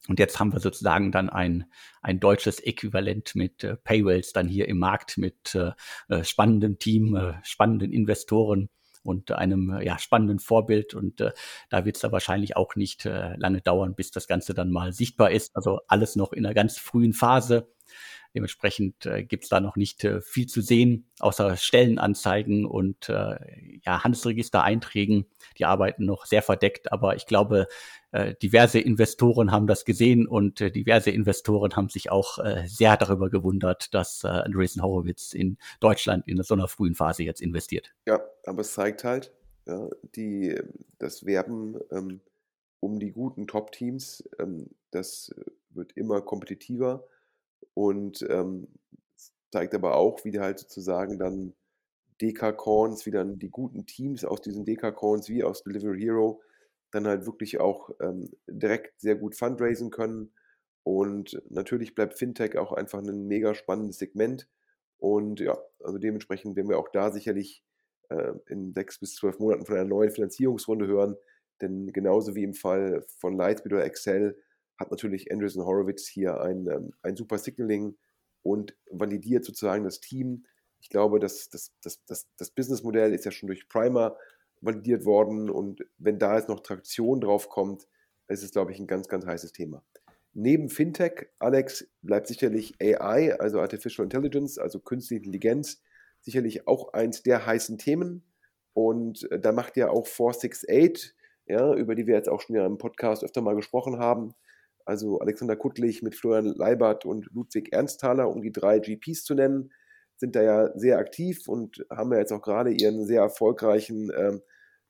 Und jetzt haben wir sozusagen dann ein, ein deutsches Äquivalent mit äh, Paywells dann hier im Markt mit spannendem Team, spannenden Investoren und einem ja, spannenden Vorbild. Und äh, da wird es da wahrscheinlich auch nicht äh, lange dauern, bis das Ganze dann mal sichtbar ist. Also alles noch in einer ganz frühen Phase. Dementsprechend äh, gibt es da noch nicht äh, viel zu sehen, außer Stellenanzeigen und äh, ja, Handelsregistereinträgen. Die arbeiten noch sehr verdeckt, aber ich glaube, äh, diverse Investoren haben das gesehen und äh, diverse Investoren haben sich auch äh, sehr darüber gewundert, dass äh, Andreessen Horowitz in Deutschland in so einer frühen Phase jetzt investiert. Ja, aber es zeigt halt, ja, die, das Werben ähm, um die guten Top-Teams, ähm, das wird immer kompetitiver und ähm, zeigt aber auch, wie halt sozusagen dann Dekacorns, wie dann die guten Teams aus diesen Dekacorns wie aus Delivery Hero dann halt wirklich auch ähm, direkt sehr gut fundraisen können. Und natürlich bleibt Fintech auch einfach ein mega spannendes Segment. Und ja, also dementsprechend werden wir auch da sicherlich äh, in sechs bis zwölf Monaten von einer neuen Finanzierungsrunde hören. Denn genauso wie im Fall von Lightspeed oder Excel hat natürlich Andreessen Horowitz hier ein, ähm, ein super Signaling und validiert sozusagen das Team. Ich glaube, das, das, das, das, das Businessmodell ist ja schon durch Primer validiert worden und wenn da jetzt noch Traktion drauf kommt, ist es, glaube ich, ein ganz, ganz heißes Thema. Neben Fintech, Alex, bleibt sicherlich AI, also Artificial Intelligence, also künstliche Intelligenz, sicherlich auch eins der heißen Themen. Und äh, da macht ja auch 468, ja, über die wir jetzt auch schon ja im Podcast öfter mal gesprochen haben, also Alexander Kuttlich mit Florian Leibert und Ludwig Ernsthaler, um die drei GPs zu nennen, sind da ja sehr aktiv und haben ja jetzt auch gerade ihren sehr erfolgreichen ähm,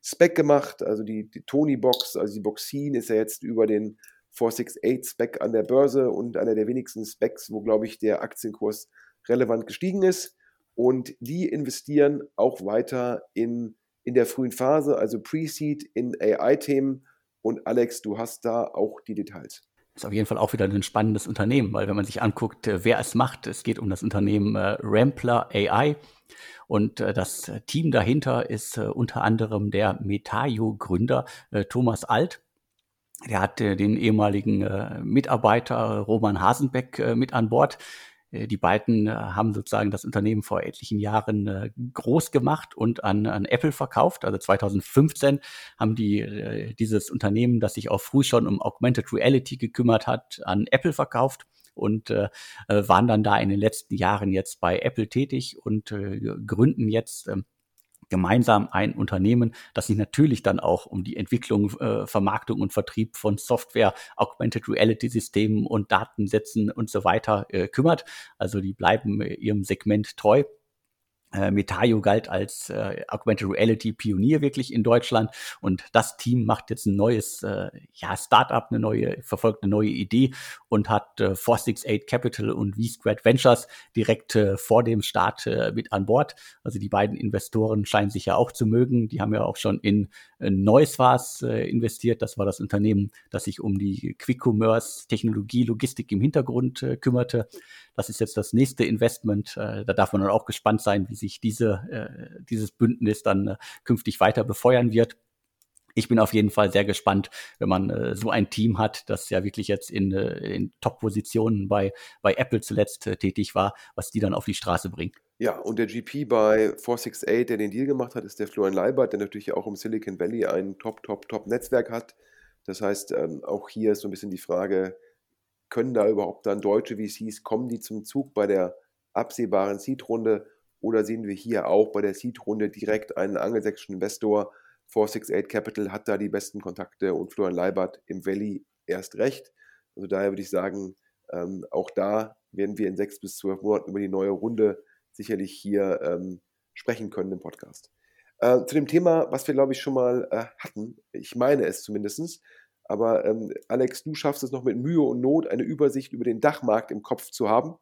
Spec gemacht. Also die, die Tony-Box, also die Boxin ist ja jetzt über den 468-Spec an der Börse und einer der wenigsten Specs, wo, glaube ich, der Aktienkurs relevant gestiegen ist. Und die investieren auch weiter in, in der frühen Phase, also Pre-Seed in AI-Themen. Und Alex, du hast da auch die Details ist auf jeden Fall auch wieder ein spannendes Unternehmen, weil wenn man sich anguckt, äh, wer es macht, es geht um das Unternehmen äh, Rampler AI und äh, das Team dahinter ist unter anderem der Metaio-Gründer Thomas Alt. Der hat den ehemaligen Mitarbeiter Roman Hasenbeck mit an Bord. Äh, die beiden äh, haben sozusagen das Unternehmen vor etlichen Jahren äh, groß gemacht und an, an Apple verkauft. Also 2015 haben die dieses Unternehmen, das sich auch früh schon um Augmented Reality gekümmert hat, an Apple verkauft. und äh, waren dann da in den letzten Jahren jetzt bei Apple tätig und äh, gründen jetzt äh, gemeinsam ein Unternehmen, das sich natürlich dann auch um die Entwicklung, äh, Vermarktung und Vertrieb von Software, Augmented Reality Systemen und Datensätzen und so weiter äh, kümmert. Also die bleiben äh, ihrem Segment treu. Äh, Metaio galt als äh, Augmented Reality Pionier wirklich in Deutschland und das Team macht jetzt ein neues äh, ja, Startup, eine neue, verfolgt eine neue Idee und hat äh, 468 Capital und V-Squared Ventures direkt äh, vor dem Start äh, mit an Bord. Also die beiden Investoren scheinen sich ja auch zu mögen. Die haben ja auch schon in äh, Neuswas äh, investiert. Das war das Unternehmen, das sich um die Quick Commerce Technologie, Logistik im Hintergrund äh, kümmerte. Das ist jetzt das nächste Investment. Äh, da darf man dann auch gespannt sein, wie sich diese, äh, dieses Bündnis dann äh, künftig weiter befeuern wird. Ich bin auf jeden Fall sehr gespannt, wenn man äh, so ein Team hat, das ja wirklich jetzt in, äh, in Top-Positionen bei, bei Apple zuletzt äh, tätig war, was die dann auf die Straße bringt. Ja, und der GP bei 468, der den Deal gemacht hat, ist der Florian Leibert, der natürlich auch im Silicon Valley ein Top, Top, Top-Netzwerk hat. Das heißt, ähm, auch hier ist so ein bisschen die Frage, können da überhaupt dann deutsche VCs, kommen die zum Zug bei der absehbaren Seed-Runde oder sehen wir hier auch bei der Seed-Runde direkt einen angelsächsischen Investor? 468 Capital hat da die besten Kontakte und Florian Leibert im Valley erst recht. Also daher würde ich sagen, ähm, auch da werden wir in sechs bis zwölf Monaten über die neue Runde sicherlich hier ähm, sprechen können im Podcast. Äh, zu dem Thema, was wir glaube ich schon mal äh, hatten, ich meine es zumindestens, aber ähm, Alex, du schaffst es noch mit Mühe und Not, eine Übersicht über den Dachmarkt im Kopf zu haben.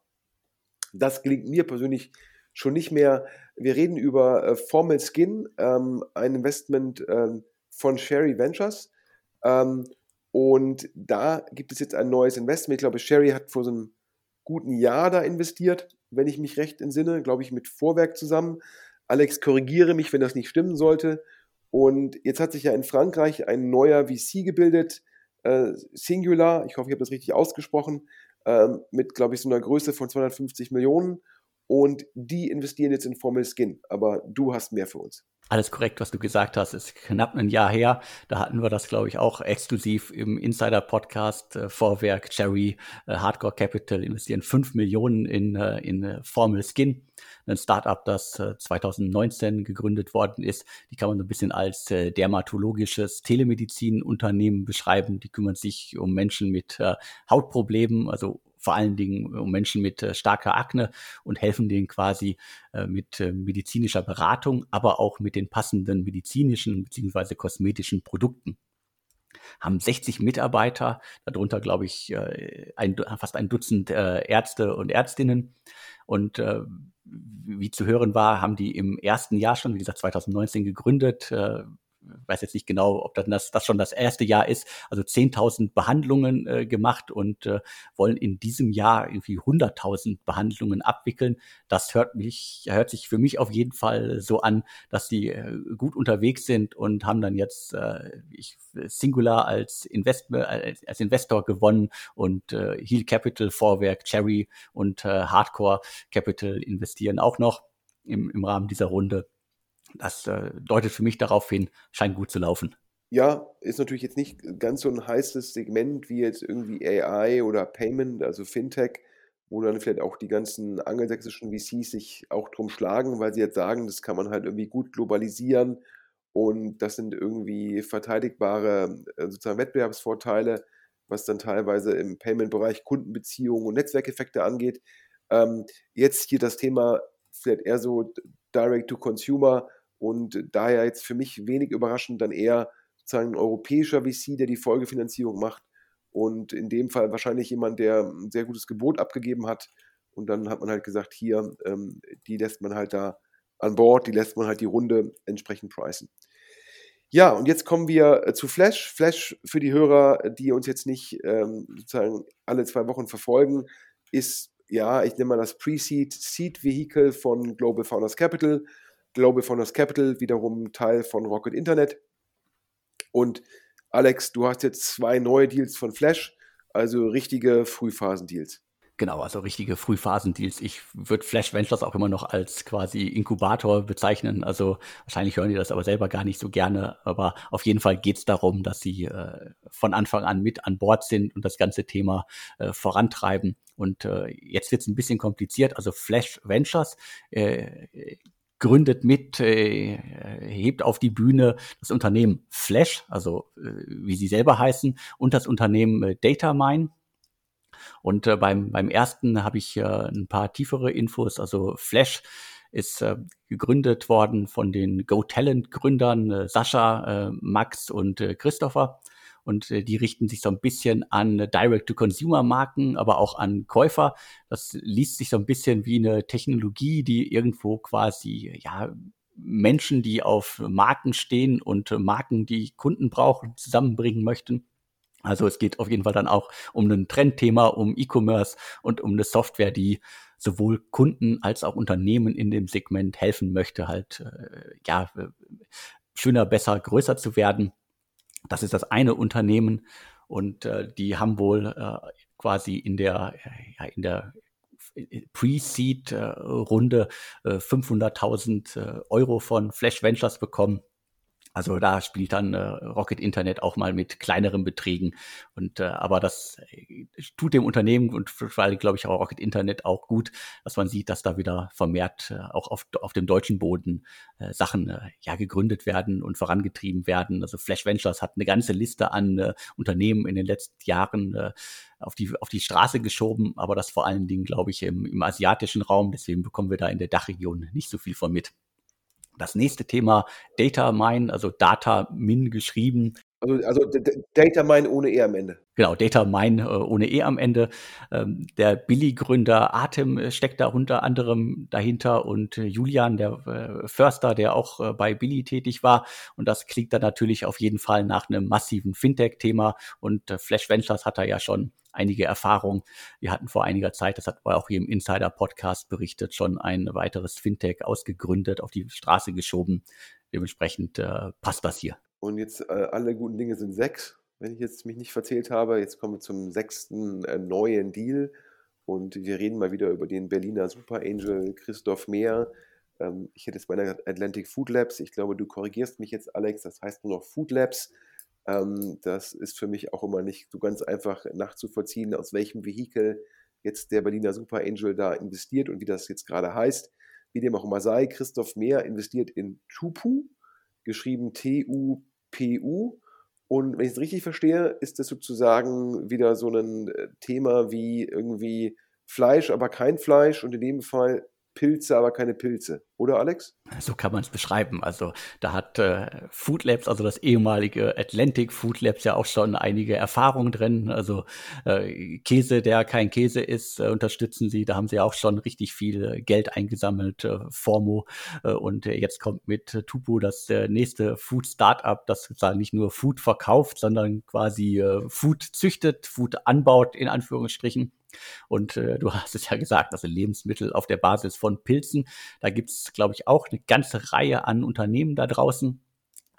Das gelingt mir persönlich schon nicht mehr. Wir reden über äh, Formal Skin, ähm, ein Investment ähm, von Sherry Ventures. Ähm, und da gibt es jetzt ein neues Investment. Ich glaube, Sherry hat vor so einem guten Jahr da investiert, wenn ich mich recht entsinne, glaube ich, mit Vorwerk zusammen. Alex, korrigiere mich, wenn das nicht stimmen sollte. Und jetzt hat sich ja in Frankreich ein neuer VC gebildet, äh, Singular, ich hoffe, ich habe das richtig ausgesprochen, äh, mit, glaube ich, so einer Größe von 250 Millionen. Und die investieren jetzt in Formel Skin. Aber du hast mehr für uns. Alles korrekt, was du gesagt hast, ist knapp ein Jahr her. Da hatten wir das, glaube ich, auch exklusiv im Insider-Podcast. Äh, Vorwerk, Cherry, äh, Hardcore Capital investieren 5 Millionen in, äh, in äh, Formel Skin. Ein Startup, das 2019 äh, gegründet worden ist. Die kann man so ein bisschen als äh, dermatologisches Telemedizin-Unternehmen beschreiben. Die kümmern sich um Menschen mit Hautproblemen, also vor allen Dingen um Menschen mit äh, starker Akne und helfen denen quasi äh, mit äh, medizinischer Beratung, aber auch mit den passenden medizinischen bzw. kosmetischen Produkten haben 60 Mitarbeiter, darunter glaube ich äh, ein, fast ein Dutzend äh, Ärzte und Ärztinnen. Und äh, wie zu hören war, haben die im ersten Jahr schon, wie gesagt 2019 gegründet, äh, weiß jetzt nicht genau, ob das, das schon das erste Jahr ist, also 10.000 Behandlungen äh, gemacht und äh, wollen in diesem Jahr irgendwie 100.000 Behandlungen abwickeln. Das hört mich, hört sich für mich auf jeden Fall so an, dass sie äh, gut unterwegs sind und haben dann jetzt äh, ich, Singular als, Invest als, als Investor gewonnen und äh, Heal Capital, Vorwerk, Cherry und äh, Hardcore Capital investieren auch noch im, im Rahmen dieser Runde. Das äh, deutet für mich darauf hin, scheint gut zu laufen. Ja, ist natürlich jetzt nicht ganz so ein heißes Segment wie jetzt irgendwie AI oder Payment, also Fintech, wo dann vielleicht auch die ganzen angelsächsischen VCs sich auch drum schlagen, weil sie jetzt sagen, das kann man halt irgendwie gut globalisieren und das sind irgendwie verteidigbare äh, sozusagen Wettbewerbsvorteile, was dann teilweise im Payment-Bereich Kundenbeziehungen und Netzwerkeffekte angeht. Ähm, jetzt hier das Thema vielleicht eher so Direct to Consumer, und daher jetzt für mich wenig überraschend dann eher sozusagen ein europäischer VC, der die Folgefinanzierung macht. Und in dem Fall wahrscheinlich jemand, der ein sehr gutes Gebot abgegeben hat. Und dann hat man halt gesagt, hier, ähm, die lässt man halt da an Bord, die lässt man halt die Runde entsprechend pricen. Ja, und jetzt kommen wir äh, zu Flash. Flash für die Hörer, die uns jetzt nicht ähm, sozusagen alle zwei Wochen verfolgen, ist, ja, ich nenne mal das Pre-Seed Seed Vehicle von Global Founders Capital. Global Founders Capital, wiederum Teil von Rocket Internet. Und Alex, du hast jetzt zwei neue Deals von Flash, also richtige Frühphasendeals. Genau, also richtige Frühphasendeals. Ich würde Flash Ventures auch immer noch als quasi Inkubator bezeichnen. Also wahrscheinlich hören die das aber selber gar nicht so gerne. Aber auf jeden Fall geht es darum, dass sie äh, von Anfang an mit an Bord sind und das ganze Thema äh, vorantreiben. Und äh, jetzt wird es ein bisschen kompliziert. Also Flash Ventures äh, gründet mit, äh, hebt auf die Bühne das Unternehmen Flash, also äh, wie sie selber heißen, und das Unternehmen äh, Datamine. Und äh, beim, beim ersten habe ich äh, ein paar tiefere Infos. Also Flash ist äh, gegründet worden von den Go-Talent-Gründern äh, Sascha, äh, Max und äh, Christopher. Und äh, die richten sich so ein bisschen an Direct-to-Consumer-Marken, aber auch an Käufer. Das liest sich so ein bisschen wie eine Technologie, die irgendwo quasi, ja, Menschen, die auf Marken stehen und Marken, die Kunden brauchen, zusammenbringen möchten. Also es geht auf jeden Fall dann auch um ein Trendthema, um E-Commerce und um eine Software, die sowohl Kunden als auch Unternehmen in dem Segment helfen möchte, halt äh, ja schöner, besser, größer zu werden. Das ist das eine Unternehmen und äh, die haben wohl äh, quasi in der ja, in der Pre-Seed-Runde äh, 500.000 äh, Euro von Flash Ventures bekommen also da spielt dann äh, Rocket Internet auch mal mit kleineren Beträgen. Und äh, aber das äh, tut dem Unternehmen und vor allem, glaube ich, auch Rocket Internet auch gut, dass man sieht, dass da wieder vermehrt äh, auch auf, auf dem deutschen Boden äh, Sachen äh, ja gegründet werden und vorangetrieben werden. Also Flash Ventures hat eine ganze Liste an äh, Unternehmen in den letzten Jahren äh, auf die, auf die Straße geschoben, aber das vor allen Dingen, glaube ich, im, im asiatischen Raum. Deswegen bekommen wir da in der Dachregion nicht so viel von mit. Das nächste Thema Data Mine, also Data Min geschrieben. Also, also Data Mine ohne E am Ende. Genau, Data Mine äh, ohne E am Ende. Ähm, der Billy-Gründer Atem äh, steckt da unter anderem dahinter und äh, Julian, der Förster, der auch bei Billy tätig war. Und das klingt dann natürlich auf jeden Fall nach einem massiven Fintech-Thema. Und Flash Ventures hat da ja schon einige Erfahrung. Wir hatten vor einiger Zeit, das hat man auch hier im Insider-Podcast berichtet, schon ein weiteres Fintech ausgegründet, auf die Straße geschoben. Dementsprechend äh, passt das hier. Und jetzt äh, alle guten Dinge sind sechs, wenn ich jetzt mich nicht verzählt habe. Jetzt kommen wir zum sechsten äh, neuen Deal. Und wir reden mal wieder über den Berliner Super Angel Christoph Mehr. Ähm, ich hätte es bei der Atlantic Food Labs. Ich glaube, du korrigierst mich jetzt, Alex. Das heißt nur noch Food Labs. Ähm, das ist für mich auch immer nicht so ganz einfach nachzuvollziehen, aus welchem Vehikel jetzt der Berliner Super Angel da investiert und wie das jetzt gerade heißt. Wie dem auch immer sei, Christoph Mehr investiert in Tupu, geschrieben T-U-P-U. Und wenn ich es richtig verstehe, ist das sozusagen wieder so ein äh, Thema wie irgendwie Fleisch, aber kein Fleisch und in dem Fall Pilze, aber keine Pilze. Oder Alex? So kann man es beschreiben. Also da hat äh, Food Labs, also das ehemalige Atlantic Food Labs, ja auch schon einige Erfahrungen drin. Also äh, Käse, der kein Käse ist, äh, unterstützen sie. Da haben sie auch schon richtig viel Geld eingesammelt, äh, Formo. Äh, und jetzt kommt mit äh, Tupu das äh, nächste Food Startup, das sozusagen nicht nur Food verkauft, sondern quasi äh, Food züchtet, Food anbaut, in Anführungsstrichen. Und äh, du hast es ja gesagt, also Lebensmittel auf der Basis von Pilzen. Da gibt es, glaube ich, auch eine ganze Reihe an Unternehmen da draußen.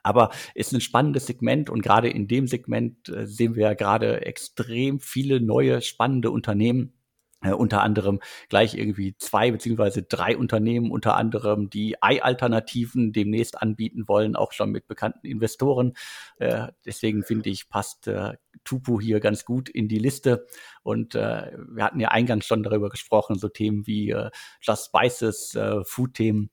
Aber ist ein spannendes Segment und gerade in dem Segment äh, sehen wir ja gerade extrem viele neue spannende Unternehmen, äh, unter anderem gleich irgendwie zwei beziehungsweise drei Unternehmen, unter anderem die Ei-Alternativen demnächst anbieten wollen, auch schon mit bekannten Investoren. Äh, deswegen finde ich, passt äh, Tupu hier ganz gut in die Liste. Und äh, wir hatten ja eingangs schon darüber gesprochen, so Themen wie äh, Just Spices, äh, Food-Themen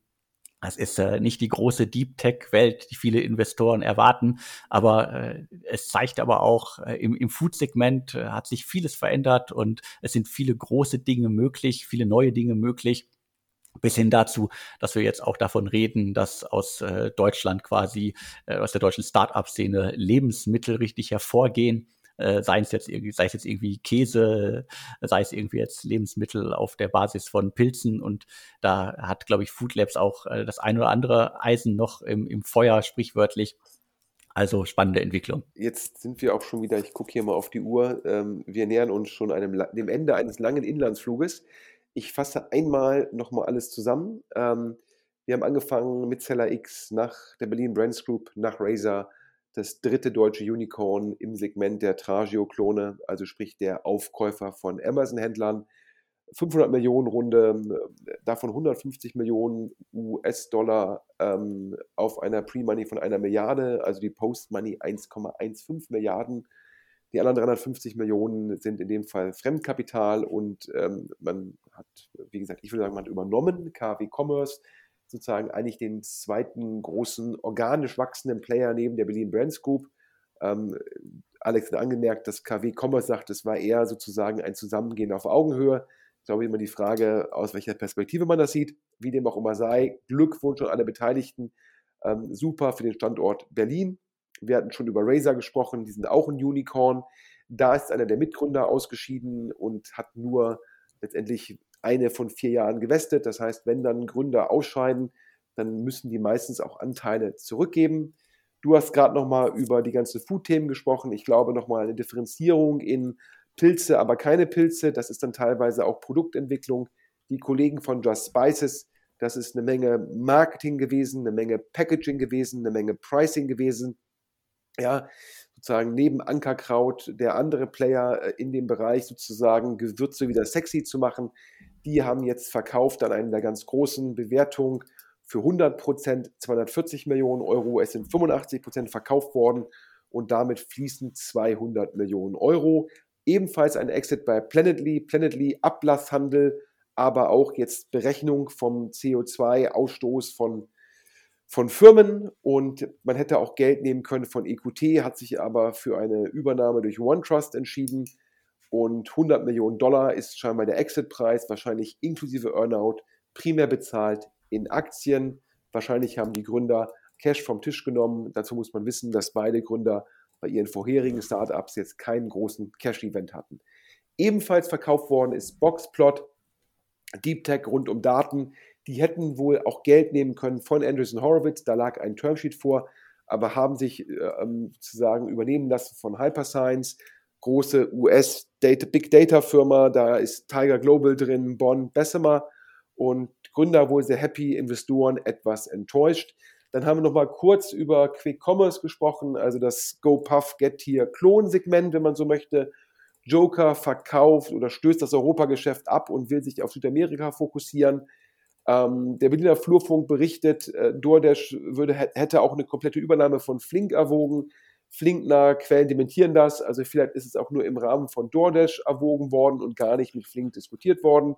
das ist äh, nicht die große Deep Tech-Welt, die viele Investoren erwarten, aber äh, es zeigt aber auch, äh, im, im Food-Segment äh, hat sich vieles verändert und es sind viele große Dinge möglich, viele neue Dinge möglich. Bis hin dazu, dass wir jetzt auch davon reden, dass aus äh, Deutschland quasi, äh, aus der deutschen Start-up-Szene Lebensmittel richtig hervorgehen äh, sei es jetzt irgendwie, sei es jetzt irgendwie Käse, sei es irgendwie jetzt Lebensmittel auf der Basis von Pilzen und da hat, glaube ich, Food Labs auch äh, das ein oder andere Eisen noch im, im Feuer, sprichwörtlich. Also spannende Entwicklung. Jetzt sind wir auch schon wieder, ich gucke hier mal auf die Uhr, ähm, wir nähern uns schon einem, dem Ende eines langen Inlandsfluges. Ich fasse einmal nochmal alles zusammen. Ähm, wir haben angefangen mit Seller X nach der Berlin Brands Group, nach Razer, das dritte deutsche Unicorn im Segment der Tragio-Klone, also sprich der Aufkäufer von Amazon-Händlern. 500 Millionen Runde, davon 150 Millionen US-Dollar ähm, auf einer Pre-Money von einer Milliarde, also die Post-Money 1,15 Milliarden. Die anderen 350 Millionen sind in dem Fall Fremdkapital und ähm, man hat, wie gesagt, ich würde sagen, man hat übernommen, KW Commerce, sozusagen eigentlich den zweiten großen organisch wachsenden Player neben der Berlin Brands Group. Ähm, Alex hat angemerkt, dass KW Commerce sagt, es war eher sozusagen ein Zusammengehen auf Augenhöhe. Ich glaube immer die Frage, aus welcher Perspektive man das sieht, wie dem auch immer sei. Glückwunsch an alle Beteiligten. Ähm, super für den Standort Berlin. Wir hatten schon über Razer gesprochen, die sind auch ein Unicorn. Da ist einer der Mitgründer ausgeschieden und hat nur letztendlich eine von vier Jahren gewestet. Das heißt, wenn dann Gründer ausscheiden, dann müssen die meistens auch Anteile zurückgeben. Du hast gerade nochmal über die ganzen Food-Themen gesprochen. Ich glaube nochmal eine Differenzierung in Pilze, aber keine Pilze. Das ist dann teilweise auch Produktentwicklung. Die Kollegen von Just Spices, das ist eine Menge Marketing gewesen, eine Menge Packaging gewesen, eine Menge Pricing gewesen ja, sozusagen neben Ankerkraut der andere Player äh, in dem Bereich sozusagen Gewürze wieder sexy zu machen. Die haben jetzt verkauft an einer der ganz großen Bewertungen für 100 Prozent 240 Millionen Euro. Es sind 85 Prozent verkauft worden und damit fließen 200 Millionen Euro. Ebenfalls ein Exit bei Planetly. Planetly Ablasshandel, aber auch jetzt Berechnung vom CO2-Ausstoß von von Firmen und man hätte auch Geld nehmen können von EQT, hat sich aber für eine Übernahme durch OneTrust entschieden und 100 Millionen Dollar ist scheinbar der Exit-Preis, wahrscheinlich inklusive Earnout, primär bezahlt in Aktien. Wahrscheinlich haben die Gründer Cash vom Tisch genommen. Dazu muss man wissen, dass beide Gründer bei ihren vorherigen Startups jetzt keinen großen Cash-Event hatten. Ebenfalls verkauft worden ist Boxplot, Deep Tech rund um Daten. Die hätten wohl auch Geld nehmen können von Anderson Horowitz, da lag ein Termsheet vor, aber haben sich äh, ähm, sozusagen übernehmen lassen von Hyperscience, große US Data, Big Data Firma, da ist Tiger Global drin, Bonn, Bessemer und Gründer wohl sehr happy, Investoren etwas enttäuscht. Dann haben wir noch mal kurz über Quick Commerce gesprochen, also das GoPuff Get Here Klon-Segment, wenn man so möchte. Joker verkauft oder stößt das Europageschäft ab und will sich auf Südamerika fokussieren. Ähm, der Berliner Flurfunk berichtet, äh, DoorDash würde, hätte auch eine komplette Übernahme von Flink erwogen. Flinknahe Quellen dementieren das. Also vielleicht ist es auch nur im Rahmen von DoorDash erwogen worden und gar nicht mit Flink diskutiert worden.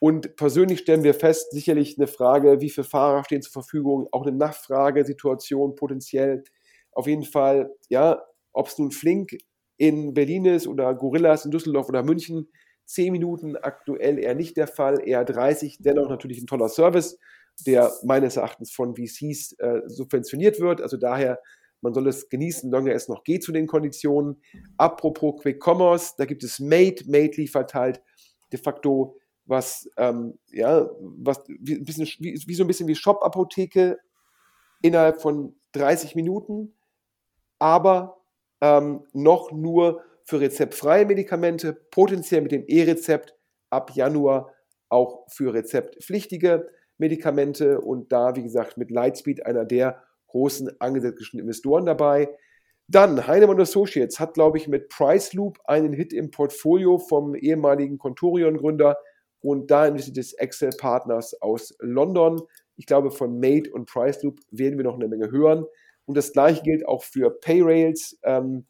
Und persönlich stellen wir fest, sicherlich eine Frage, wie viele Fahrer stehen zur Verfügung, auch eine Nachfragesituation potenziell. Auf jeden Fall, ja, ob es nun Flink in Berlin ist oder Gorillas in Düsseldorf oder München, 10 Minuten aktuell eher nicht der Fall, eher 30. Dennoch natürlich ein toller Service, der meines Erachtens von VCs äh, subventioniert wird. Also daher, man soll es genießen, solange es noch geht zu den Konditionen. Apropos Quick Commerce, da gibt es Made. Made liefert halt de facto was, ähm, ja, was wie, bisschen, wie, wie so ein bisschen wie Shop-Apotheke innerhalb von 30 Minuten, aber ähm, noch nur für rezeptfreie Medikamente, potenziell mit dem E-Rezept ab Januar auch für rezeptpflichtige Medikamente und da, wie gesagt, mit Lightspeed einer der großen angesetzten Investoren dabei. Dann Heinemann Associates hat, glaube ich, mit Price Loop einen Hit im Portfolio vom ehemaligen Contorion-Gründer und da investiert es Excel Partners aus London. Ich glaube, von Made und Price Loop werden wir noch eine Menge hören. Und das gleiche gilt auch für Payrails. Ähm,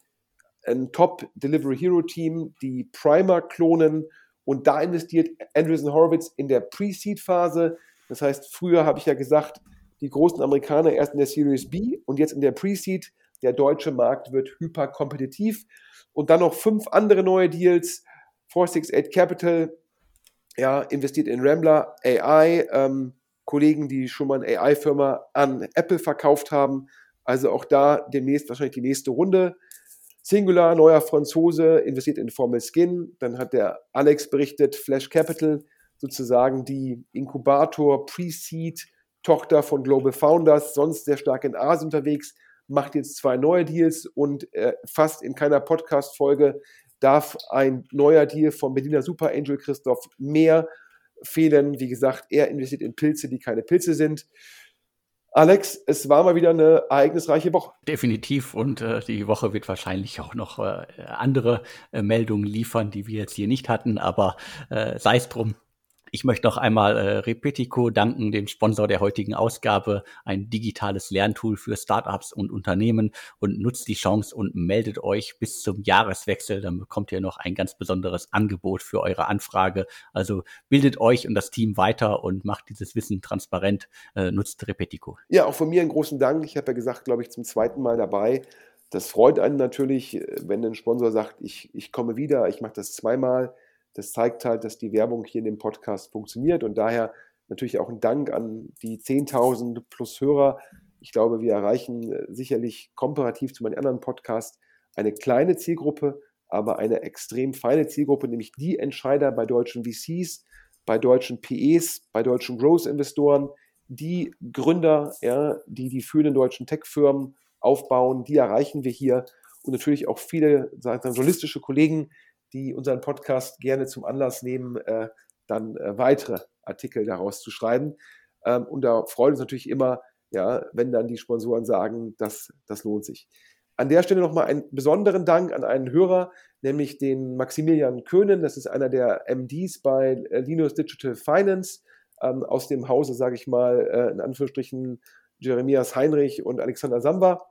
ein Top Delivery Hero Team, die Primer klonen und da investiert Andreessen Horowitz in der Pre-Seed-Phase. Das heißt, früher habe ich ja gesagt, die großen Amerikaner erst in der Series B und jetzt in der Pre-Seed. Der deutsche Markt wird hyperkompetitiv. Und dann noch fünf andere neue Deals. 468 Capital ja, investiert in Rambler AI. Ähm, Kollegen, die schon mal eine AI-Firma an Apple verkauft haben. Also auch da demnächst wahrscheinlich die nächste Runde. Singular, neuer Franzose, investiert in Formel Skin. Dann hat der Alex berichtet, Flash Capital, sozusagen die Inkubator, Pre-Seed, Tochter von Global Founders, sonst sehr stark in Asien unterwegs, macht jetzt zwei neue Deals und äh, fast in keiner Podcast-Folge darf ein neuer Deal vom Berliner Super Angel Christoph mehr fehlen. Wie gesagt, er investiert in Pilze, die keine Pilze sind. Alex, es war mal wieder eine ereignisreiche Woche. Definitiv und äh, die Woche wird wahrscheinlich auch noch äh, andere äh, Meldungen liefern, die wir jetzt hier nicht hatten, aber äh, sei es drum. Ich möchte noch einmal äh, Repetico danken, dem Sponsor der heutigen Ausgabe, ein digitales Lerntool für Startups und Unternehmen und nutzt die Chance und meldet euch bis zum Jahreswechsel, dann bekommt ihr noch ein ganz besonderes Angebot für eure Anfrage. Also bildet euch und das Team weiter und macht dieses Wissen transparent, äh, nutzt Repetico. Ja, auch von mir einen großen Dank. Ich habe ja gesagt, glaube ich, zum zweiten Mal dabei. Das freut einen natürlich, wenn ein Sponsor sagt, ich, ich komme wieder, ich mache das zweimal. Das zeigt halt, dass die Werbung hier in dem Podcast funktioniert und daher natürlich auch ein Dank an die 10.000 plus Hörer. Ich glaube, wir erreichen äh, sicherlich komparativ zu meinen anderen Podcasts eine kleine Zielgruppe, aber eine extrem feine Zielgruppe, nämlich die Entscheider bei deutschen VCs, bei deutschen PEs, bei deutschen Growth-Investoren, die Gründer, ja, die die führenden deutschen Tech-Firmen aufbauen, die erreichen wir hier und natürlich auch viele sagen journalistische Kollegen, die unseren Podcast gerne zum Anlass nehmen, äh, dann äh, weitere Artikel daraus zu schreiben. Ähm, und da freut uns natürlich immer, ja, wenn dann die Sponsoren sagen, das, das lohnt sich. An der Stelle nochmal einen besonderen Dank an einen Hörer, nämlich den Maximilian Köhnen. Das ist einer der MDs bei äh, Linus Digital Finance ähm, aus dem Hause, sage ich mal, äh, in Anführungsstrichen Jeremias Heinrich und Alexander Samba.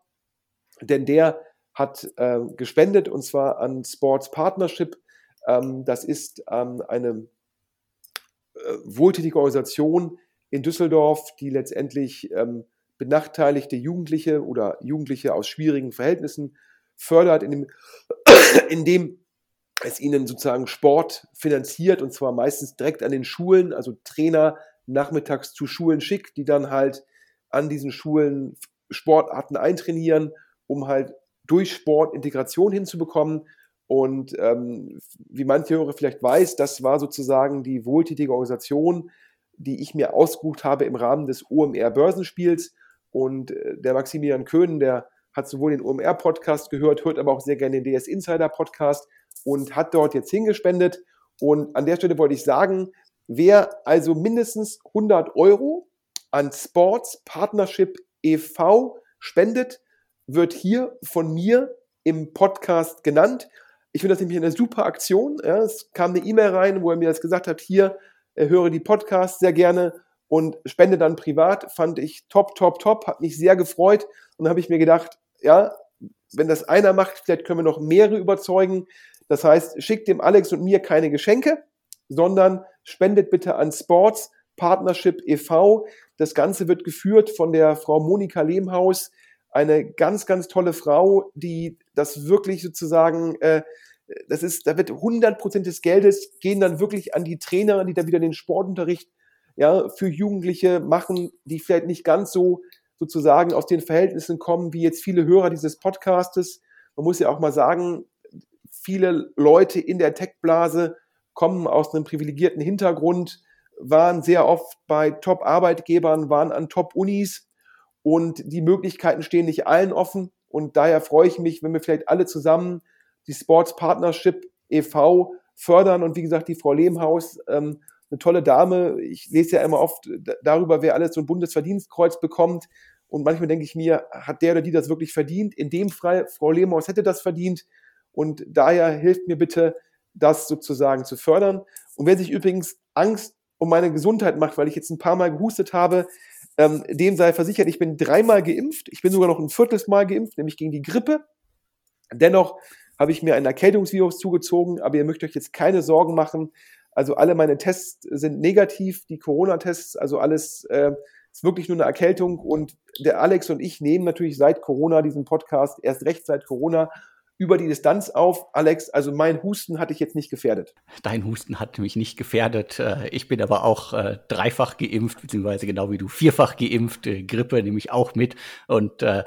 Denn der hat äh, gespendet und zwar an Sports Partnership. Ähm, das ist ähm, eine äh, wohltätige Organisation in Düsseldorf, die letztendlich ähm, benachteiligte Jugendliche oder Jugendliche aus schwierigen Verhältnissen fördert, indem, indem es ihnen sozusagen Sport finanziert und zwar meistens direkt an den Schulen, also Trainer nachmittags zu Schulen schickt, die dann halt an diesen Schulen Sportarten eintrainieren, um halt durch Sport Integration hinzubekommen. Und ähm, wie manche Hörer vielleicht weiß, das war sozusagen die wohltätige Organisation, die ich mir ausgesucht habe im Rahmen des OMR-Börsenspiels. Und äh, der Maximilian Köhn, der hat sowohl den OMR-Podcast gehört, hört aber auch sehr gerne den DS Insider-Podcast und hat dort jetzt hingespendet. Und an der Stelle wollte ich sagen, wer also mindestens 100 Euro an Sports Partnership e.V. spendet, wird hier von mir im Podcast genannt. Ich finde das nämlich eine super Aktion. Ja. Es kam eine E-Mail rein, wo er mir das gesagt hat, hier, äh, höre die Podcasts sehr gerne und spende dann privat. Fand ich top, top, top, hat mich sehr gefreut. Und dann habe ich mir gedacht, ja, wenn das einer macht, vielleicht können wir noch mehrere überzeugen. Das heißt, schickt dem Alex und mir keine Geschenke, sondern spendet bitte an Sports Partnership e.V. Das Ganze wird geführt von der Frau Monika Lehmhaus, eine ganz, ganz tolle Frau, die das wirklich sozusagen, äh, das ist, da wird 100 Prozent des Geldes gehen dann wirklich an die Trainer, die dann wieder den Sportunterricht ja, für Jugendliche machen, die vielleicht nicht ganz so sozusagen aus den Verhältnissen kommen, wie jetzt viele Hörer dieses Podcastes. Man muss ja auch mal sagen, viele Leute in der Tech-Blase kommen aus einem privilegierten Hintergrund, waren sehr oft bei Top-Arbeitgebern, waren an Top-Unis und die Möglichkeiten stehen nicht allen offen. Und daher freue ich mich, wenn wir vielleicht alle zusammen die Sports Partnership e.V. fördern. Und wie gesagt, die Frau Lehmhaus, ähm, eine tolle Dame. Ich lese ja immer oft darüber, wer alles so ein Bundesverdienstkreuz bekommt. Und manchmal denke ich mir, hat der oder die das wirklich verdient? In dem Fall, Frau Lehmhaus hätte das verdient. Und daher hilft mir bitte, das sozusagen zu fördern. Und wer sich übrigens Angst um meine Gesundheit macht, weil ich jetzt ein paar Mal gehustet habe, ähm, dem sei versichert, ich bin dreimal geimpft. Ich bin sogar noch ein viertes Mal geimpft, nämlich gegen die Grippe. Dennoch habe ich mir ein Erkältungsvirus zugezogen, aber ihr möchtet euch jetzt keine Sorgen machen. Also alle meine Tests sind negativ, die Corona-Tests, also alles äh, ist wirklich nur eine Erkältung. Und der Alex und ich nehmen natürlich seit Corona diesen Podcast, erst recht seit Corona, über die Distanz auf. Alex, also mein Husten hatte ich jetzt nicht gefährdet. Dein Husten hat mich nicht gefährdet. Äh, ich bin aber auch äh, dreifach geimpft, beziehungsweise genau wie du vierfach geimpft. Äh, Grippe nehme ich auch mit. Und äh,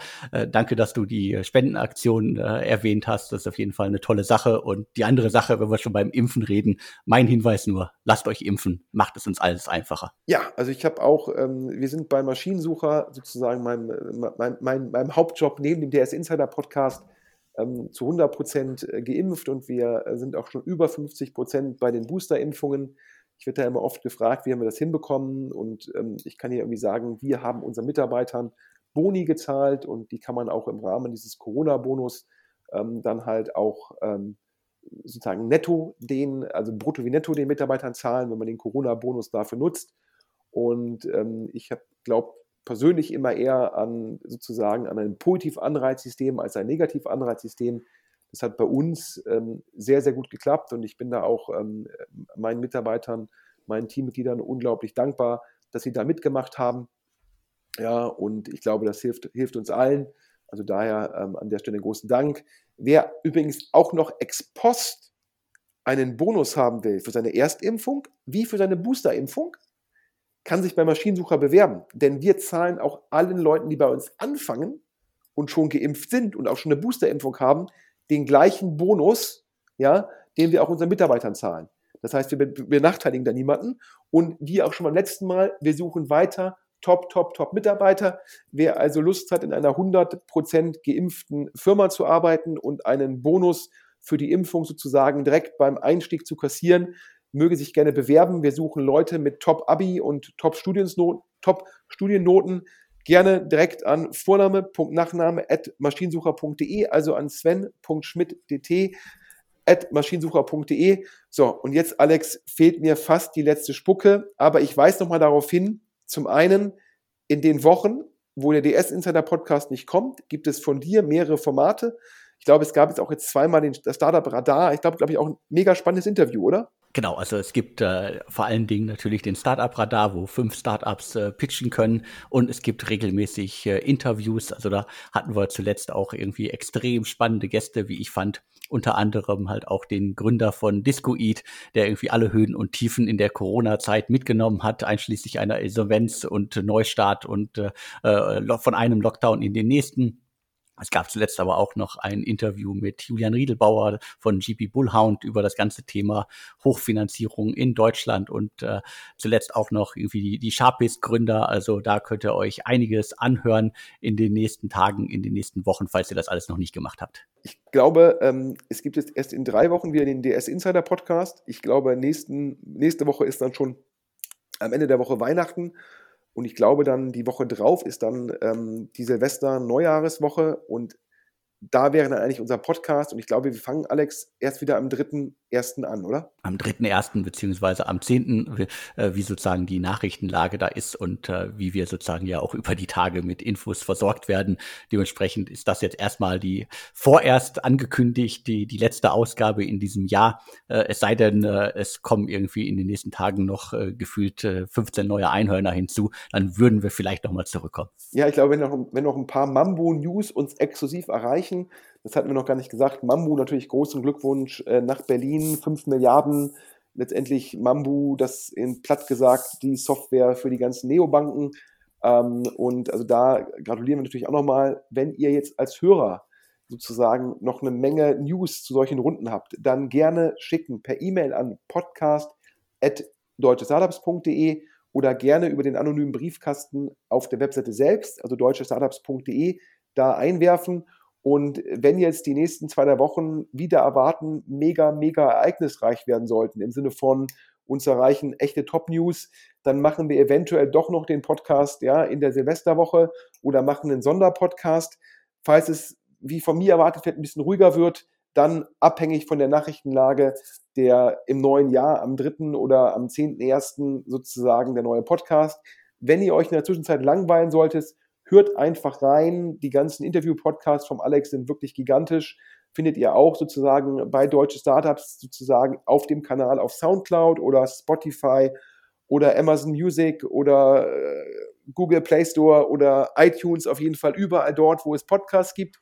danke, dass du die Spendenaktion äh, erwähnt hast. Das ist auf jeden Fall eine tolle Sache. Und die andere Sache, wenn wir schon beim Impfen reden, mein Hinweis nur, lasst euch impfen, macht es uns alles einfacher. Ja, also ich habe auch, ähm, wir sind bei Maschinensucher sozusagen meinem, mein, mein, meinem Hauptjob neben dem DS Insider Podcast ähm, zu 100 Prozent äh, geimpft und wir äh, sind auch schon über 50 Prozent bei den Boosterimpfungen. Ich werde da immer oft gefragt, wie haben wir das hinbekommen? Und ähm, ich kann hier irgendwie sagen, wir haben unseren Mitarbeitern Boni gezahlt und die kann man auch im Rahmen dieses Corona-Bonus ähm, dann halt auch ähm, sozusagen netto den, also brutto wie netto den Mitarbeitern zahlen, wenn man den Corona-Bonus dafür nutzt. Und ähm, ich glaube persönlich immer eher an sozusagen an ein Positiv-Anreizsystem als ein Negativ-Anreizsystem. Das hat bei uns ähm, sehr, sehr gut geklappt und ich bin da auch ähm, meinen Mitarbeitern, meinen Teammitgliedern unglaublich dankbar, dass sie da mitgemacht haben. Ja, und ich glaube, das hilft, hilft uns allen. Also daher ähm, an der Stelle großen Dank. Wer übrigens auch noch ex post einen Bonus haben will für seine Erstimpfung wie für seine Boosterimpfung, kann sich beim Maschinensucher bewerben. Denn wir zahlen auch allen Leuten, die bei uns anfangen und schon geimpft sind und auch schon eine Boosterimpfung haben, den gleichen Bonus, ja, den wir auch unseren Mitarbeitern zahlen. Das heißt, wir benachteiligen da niemanden. Und wie auch schon beim letzten Mal, wir suchen weiter Top, Top, Top Mitarbeiter. Wer also Lust hat, in einer 100% geimpften Firma zu arbeiten und einen Bonus für die Impfung sozusagen direkt beim Einstieg zu kassieren, möge sich gerne bewerben. Wir suchen Leute mit Top-Abi und Top-Studiennoten. Top. Gerne direkt an Vorname.nachname at maschinensucher.de, also an sven.schmidt.dt at maschinensucher.de. So, und jetzt, Alex, fehlt mir fast die letzte Spucke, aber ich weise nochmal darauf hin, zum einen, in den Wochen, wo der DS Insider Podcast nicht kommt, gibt es von dir mehrere Formate. Ich glaube, es gab jetzt auch jetzt zweimal den, das Startup Radar. Ich glaube, glaube ich, auch ein mega spannendes Interview, oder? Genau, also es gibt äh, vor allen Dingen natürlich den Startup-Radar, wo fünf Startups äh, pitchen können und es gibt regelmäßig äh, Interviews. Also da hatten wir zuletzt auch irgendwie extrem spannende Gäste, wie ich fand. Unter anderem halt auch den Gründer von Discoid, der irgendwie alle Höhen und Tiefen in der Corona-Zeit mitgenommen hat, einschließlich einer Insolvenz und Neustart und äh, äh von einem Lockdown in den nächsten. Es gab zuletzt aber auch noch ein Interview mit Julian Riedelbauer von GP Bullhound über das ganze Thema Hochfinanzierung in Deutschland und äh, zuletzt auch noch irgendwie die, die Sharpist-Gründer. Also da könnt ihr euch einiges anhören in den nächsten Tagen, in den nächsten Wochen, falls ihr das alles noch nicht gemacht habt. Ich glaube, ähm, es gibt jetzt erst in drei Wochen wieder den DS Insider Podcast. Ich glaube, nächsten, nächste Woche ist dann schon am Ende der Woche Weihnachten. Und ich glaube dann, die Woche drauf ist dann ähm, die Silvester-Neujahreswoche. Und da wäre dann eigentlich unser Podcast. Und ich glaube, wir fangen, Alex, erst wieder am 3.1. an, oder? Am 3.1. beziehungsweise am 10., äh, wie sozusagen die Nachrichtenlage da ist und äh, wie wir sozusagen ja auch über die Tage mit Infos versorgt werden. Dementsprechend ist das jetzt erstmal die vorerst angekündigt, die, die letzte Ausgabe in diesem Jahr. Äh, es sei denn, äh, es kommen irgendwie in den nächsten Tagen noch äh, gefühlt äh, 15 neue Einhörner hinzu, dann würden wir vielleicht nochmal zurückkommen. Ja, ich glaube, wenn noch, wenn noch ein paar Mambo-News uns exklusiv erreichen. Das hatten wir noch gar nicht gesagt. Mambu natürlich großen Glückwunsch äh, nach Berlin, 5 Milliarden. Letztendlich Mambu, das in platt gesagt die Software für die ganzen Neobanken. Ähm, und also da gratulieren wir natürlich auch nochmal, wenn ihr jetzt als Hörer sozusagen noch eine Menge News zu solchen Runden habt, dann gerne schicken per E-Mail an podcast.deutschestartups.de oder gerne über den anonymen Briefkasten auf der Webseite selbst, also deutschestartups.de, da einwerfen und wenn jetzt die nächsten zwei, drei Wochen wieder erwarten, mega, mega ereignisreich werden sollten, im Sinne von uns erreichen echte Top-News, dann machen wir eventuell doch noch den Podcast ja, in der Silvesterwoche oder machen einen Sonderpodcast. Falls es, wie von mir erwartet wird, ein bisschen ruhiger wird, dann abhängig von der Nachrichtenlage, der im neuen Jahr am 3. oder am 10.1. sozusagen der neue Podcast. Wenn ihr euch in der Zwischenzeit langweilen solltet, Hört einfach rein. Die ganzen Interview-Podcasts vom Alex sind wirklich gigantisch. Findet ihr auch sozusagen bei Deutsche Startups sozusagen auf dem Kanal auf Soundcloud oder Spotify oder Amazon Music oder äh, Google Play Store oder iTunes, auf jeden Fall überall dort, wo es Podcasts gibt.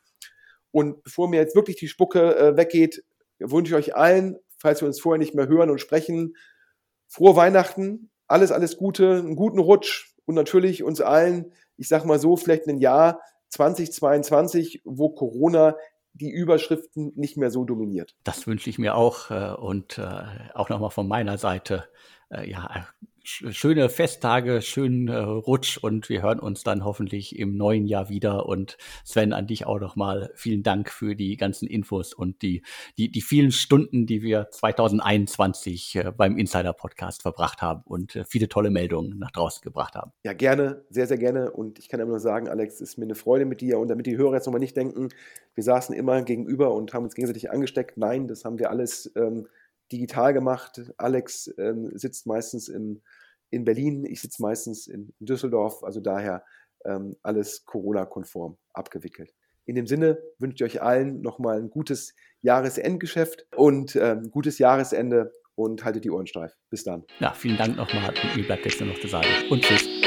Und bevor mir jetzt wirklich die Spucke äh, weggeht, wünsche ich euch allen, falls wir uns vorher nicht mehr hören und sprechen, frohe Weihnachten, alles, alles Gute, einen guten Rutsch und natürlich uns allen ich sage mal so, vielleicht ein Jahr 2022, wo Corona die Überschriften nicht mehr so dominiert. Das wünsche ich mir auch äh, und äh, auch nochmal von meiner Seite äh, ja, schöne Festtage, schönen äh, Rutsch und wir hören uns dann hoffentlich im neuen Jahr wieder. Und Sven, an dich auch nochmal vielen Dank für die ganzen Infos und die, die, die vielen Stunden, die wir 2021 äh, beim Insider Podcast verbracht haben und äh, viele tolle Meldungen nach draußen gebracht haben. Ja, gerne, sehr, sehr gerne. Und ich kann immer nur sagen, Alex, es ist mir eine Freude mit dir. Und damit die Hörer jetzt nochmal nicht denken, wir saßen immer gegenüber und haben uns gegenseitig angesteckt. Nein, das haben wir alles ähm, digital gemacht. Alex ähm, sitzt meistens im in Berlin, ich sitze meistens in Düsseldorf, also daher ähm, alles Corona-konform abgewickelt. In dem Sinne wünsche ich euch allen nochmal ein gutes Jahresendgeschäft und ähm, gutes Jahresende und haltet die Ohren steif. Bis dann. Ja, vielen Dank nochmal. Mir bleibt jetzt nur noch zu sagen. Und tschüss.